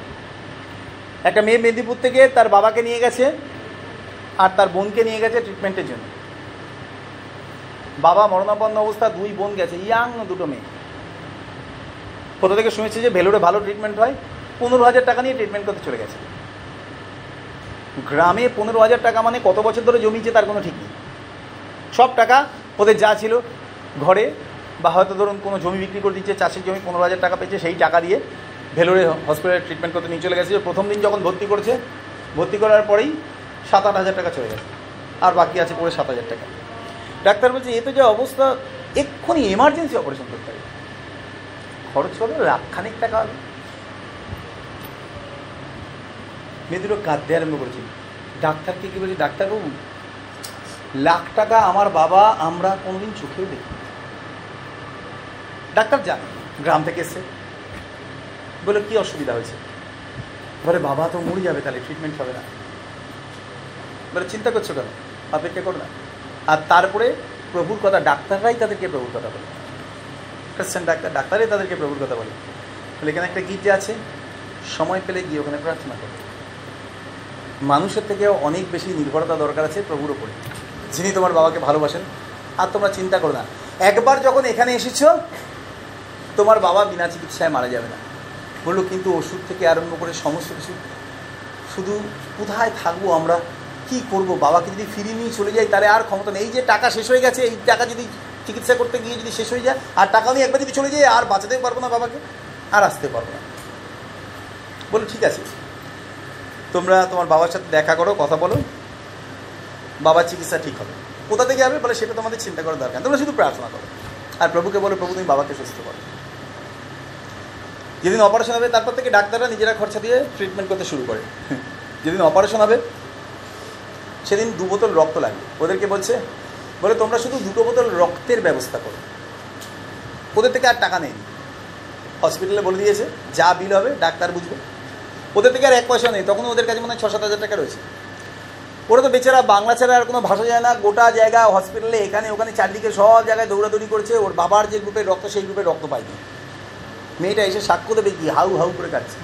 একটা মেয়ে মেদিনীপুর থেকে তার বাবাকে নিয়ে গেছে আর তার বোনকে নিয়ে গেছে ট্রিটমেন্টের জন্য। বাবা মরণাপন্ন অবস্থা, দুই বোন গেছে, ইয়াং দুটো মেয়ে। কোথা থেকে শুনেছি যে ভেলোরে ভালো ট্রিটমেন্ট হয়, পনেরো হাজার টাকা নিয়ে ট্রিটমেন্ট করতে চলে গেছে। গ্রামে পনেরো হাজার টাকা মানে কত বছর ধরে জমিছে তার কোনো ঠিক নেই। সব টাকা ওদের যা ছিল ঘরে, বা হয়তো ধরুন কোনো জমি বিক্রি করে দিচ্ছে, চাষের জমি পনেরো হাজার টাকা পেয়েছে, সেই টাকা দিয়ে ভেলোরে হসপিটালে ট্রিটমেন্ট করতে নিয়ে চলে গেছে প্রথম দিন যখন ভর্তি করেছে, ভর্তি করার পরেই সাত আট হাজার টাকা চলে গেছে। আর বাকি আছে পরে সাত হাজার টাকা। ডাক্তার বলছে এ তো যা অবস্থা, এক্ষুনি এমার্জেন্সি অপারেশন করতে হবে। খরচ হবে লাখখানিক টাকা হবে। মেয়ে দুটো কাঁদতে আরম্ভ করেছিল ডাক্তারকে কি বলছি, ডাক্তারবাবু, লাখ টাকা আমার বাবা আমরা কোনোদিন চোখেও দেখি ডাক্তার যান গ্রাম থেকে এসে বলে কি অসুবিধা হয়েছে? বলে, বাবা তো মরে যাবে তাহলে ট্রিটমেন্ট হবে না। বলে, চিন্তা করছ কেন? অপেক্ষা করো না। আর তারপরে প্রভুর কথা, ডাক্তাররাই তাদেরকে প্রভুর কথা বলে। খ্রিস্টান ডাক্তার, ডাক্তারই তাদেরকে প্রভুর কথা বলে। বলে, এখানে একটা গির্জা আছে। সময় পেলে গিয়ে ওখানে প্রার্থনা করো। মানুষের থেকেও অনেক বেশি নির্ভরতা দরকার আছে প্রভুর ওপরে যিনি তোমার বাবাকে ভালোবাসেন, আর তোমরা চিন্তা করো না। একবার যখন এখানে এসেছ, তোমার বাবা বিনা চিকিৎসায় মারা যাবে না। বলল কিন্তু ওষুধ থেকে আরম্ভ করে সমস্ত কিছু। শুধু কোথায় থাকব আমরা? কি করব? বাবাকে যদি ফিরিয়ে নিয়ে চলে যাই, তাহলে আর ক্ষমতা নেই। এই যে টাকা শেষ হয়ে গেছে, এই টাকা যদি চিকিৎসা করতে গিয়ে যদি শেষ হয়ে যায়, আর টাকা নিয়ে একবার যদি চলে যায় আর বাঁচাতে পারব না বাবাকে, আর আসতে পারব না। বলো, ঠিক আছে। তোমরা তোমার বাবার সাথে দেখা করো, কথা বলো। বাবার চিকিৎসা ঠিক হবে। কোথা থেকে যাবে বলে, সেটা তোমাদের চিন্তা করার দরকার। তোমরা শুধু প্রার্থনা করো। আর প্রভুকে বলো, প্রভু তুমি বাবাকে সুস্থ করো। যেদিন অপারেশন হবে, তারপর থেকে ডাক্তাররা নিজেরা খরচা দিয়ে ট্রিটমেন্ট করতে শুরু করে। যেদিন অপারেশন হবে, সেদিন দু বোতল রক্ত লাগবে। ওদেরকে বলছে, বলে, তোমরা শুধু দুটো বোতল রক্তের ব্যবস্থা করো। ওদের থেকে আর টাকা নেই। হসপিটালে বলে দিয়েছে, যা বিল হবে, ডাক্তার বুঝবে। ওদের থেকে আর এক পয়সা নেই। তখন ওদের কাছে মনে হয় ছ সাত হাজার টাকা রয়েছে। ওরা তো বেচারা বাংলা ছাড়া আর কোনো ভাষা যায় না। গোটা জায়গা হসপিটালে এখানে, ওখানে, চারদিকে সব জায়গায় দৌড়াদৌড়ি করছে। ওর বাবার যে গ্রুপের রক্ত, সেই গ্রুপের রক্ত পায়নি। মেয়েটা এসে সাক্ষ্য দেবে কি? হাউ হাউ করে কাটছে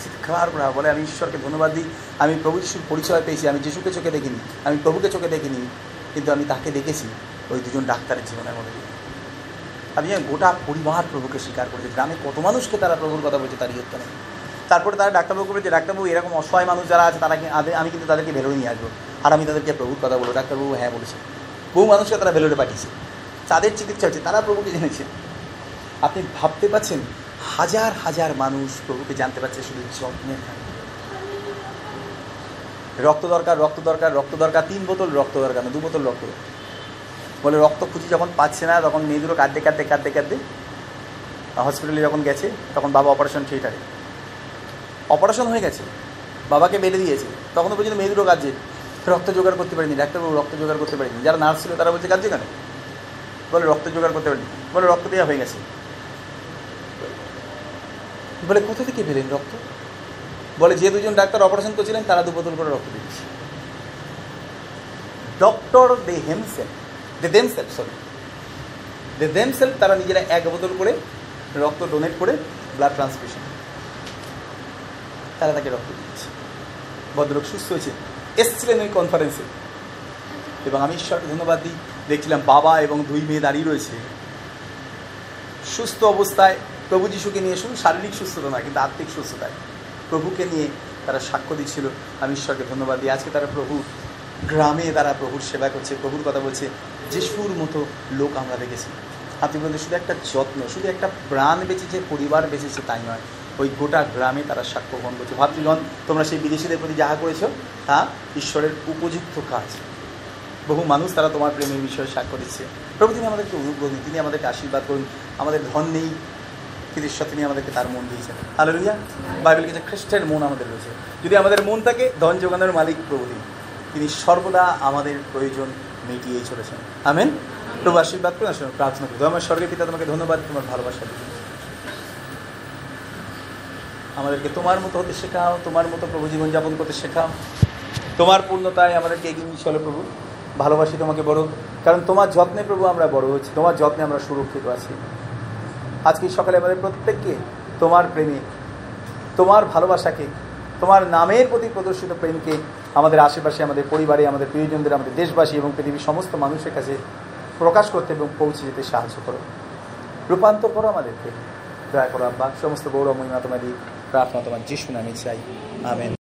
চিৎকার করা বলে, আমি ঈশ্বরকে ধন্যবাদ দিই। আমি প্রভু যিশুর পরিচয় পেয়েছি। আমি যিশুকে চোখে দেখিনি। আমি প্রভুকে চোখে দেখিনি। কিন্তু আমি তাকে দেখেছি ওই দুজন ডাক্তারের জীবনের মধ্যে আমি গোটা পরিবার প্রভুকে স্বীকার করেছে। গ্রামে কত মানুষকে তারা প্রভুর কথা বলছে তার ইয়ত্তা নেই। তারপরে তারা ডাক্তারবাবু বলেছে, ডাক্তারবাবু, এরকম অসহায় মানুষ যারা আছে, তারা আমি কিন্তু তাদেরকে ভেলোরে নিয়ে আসব। আর আমি তাদেরকে প্রভুর কথা বলব। ডাক্তারবাবু হ্যাঁ বলেছে। বহু মানুষকে তারা ভেলোরে পাঠিয়েছে। তাদের চিকিৎসা হচ্ছে, তারা প্রভুকে জেনেছে। আপনি ভাবতে পাচ্ছেন হাজার হাজার মানুষ প্রভুকে জানতে পারছে শুধু যত্নের রক্ত দরকার রক্ত দরকার রক্ত দরকার, তিন বোতল রক্ত দরকার না, দু বোতল রক্ত বলে রক্ত খুঁজি যখন পাচ্ছে না, তখন মেয়েদুরো কাঁদতে কাঁদতে কাঁদতে কাঁদতে হসপিটালে যখন গেছে, তখন বাবা অপারেশন থিয়েটারে অপারেশন হয়ে গেছে, বাবাকে বেঁধে দিয়েছে। তখনও পর্যন্ত মেয়েদুরো কাঁদছে। রক্ত জোগাড় করতে পারিনি, ডাক্তারবাবু রক্ত জোগাড় করতে পারিনি। যারা নার্স ছিল তারা বলছে, কাঁদছে কেন? বলে, রক্ত জোগাড় করতে পারিনি। বলে, রক্ত দেওয়া হয়ে গেছে। বলে, কোথা থেকে পেলেন রক্ত? বলে, যে দুজন ডাক্তার অপারেশন করছিলেন, তারা দু বোতল করে রক্ত দিয়েছে। Doctor they হেমসেল they themselves sorry. They themselves তারা নিজেরা এক বোতল করে রক্ত ডোনেট করে ব্লাড ট্রান্সফিউশন তারা তাকে রক্ত দিচ্ছে ভদ্রলোক সুস্থ হয়েছে, এসছিলেন ওই কনফারেন্সে এবং আমি ঈশ্বরকে ধন্যবাদ দিই, দেখছিলাম বাবা এবং দুই মেয়ে দাঁড়িয়ে রয়েছে। সুস্থ অবস্থায় প্রভু যিশুকে নিয়ে শুধু শারীরিক সুস্থতা নয়, কিন্তু আত্মিক সুস্থতায়। প্রভুকে নিয়ে তারা সাক্ষ্য দিচ্ছিল। আমি ঈশ্বরকে ধন্যবাদ দিই। আজকে তারা প্রভু গ্রামে তারা প্রভুর সেবা করছে, প্রভুর কথা বলছে। যিশুর মতো লোক আমরা দেখেছি। আপনি বলতে শুধু একটা যত্ন, শুধু একটা প্রাণ বেঁচেছে পরিবার বেঁচেছে তাই নয়, ওই গোটা গ্রামে তারা সাক্ষ্য বহন করছে। ভাতৃগণ তোমরা সেই বিদেশিদের প্রতি যাহা করেছ, তা ঈশ্বরের উপযুক্ত কাজ। বহু মানুষ তারা তোমার প্রেমের বিষয়ে সাক্ষ্য দিচ্ছে। প্রভু, তিনি আমাদেরকে অনুগ্রহ দিন, তিনি আমাদেরকে আশীর্বাদ করুন। আমাদের ধন নেই ঈশ্বর তিনি আমাদেরকে তার মন দিয়েছেন। হালেলুয়া বাইবেল কিছু খ্রিস্টের মন আমাদের রয়েছে। যদি আমাদের মন থাকে, ধন যোগানোর মালিক প্রভু তিনি। সর্বদা আমাদের প্রয়োজন মিটিয়েই চলেছেন। আমেন প্রভু আশীর্বাদ করুন আসলে প্রার্থনা করি। আমার স্বর্গের পিতা, তোমাকে ধন্যবাদ, তোমার ভালোবাসা আমাদেরকে তোমার মতো হতে শেখাও, তোমার মতো প্রভু জীবনযাপন করতে শেখাও। তোমার পূর্ণতায় আমাদেরকে এগিয়ে নিয়ে চলো প্রভু। ভালোবাসি তোমাকে বড়। কারণ তোমার যত্নে প্রভু আমরা বড় হচ্ছি, তোমার যত্নে আমরা সুরক্ষিত আছি। আজকে সকালে আমাদের প্রত্যেককে তোমার প্রেমে, তোমার ভালোবাসাকে, তোমার নামের প্রতি প্রদর্শিত প্রেমকে আমাদের আশেপাশে, আমাদের পরিবারে, আমাদের প্রিয়জনদের, আমাদের দেশবাসী এবং পৃথিবীর সমস্ত মানুষের কাছে প্রকাশ করতে এবং পৌঁছে যেতে সাহায্য করো। রূপান্তর করো আমাদেরকে। দয়া করো আব্বা, সমস্ত গৌরব মহিমা তোমার প্রার্থনা তোমার যিশু নামে চাই। আমেন।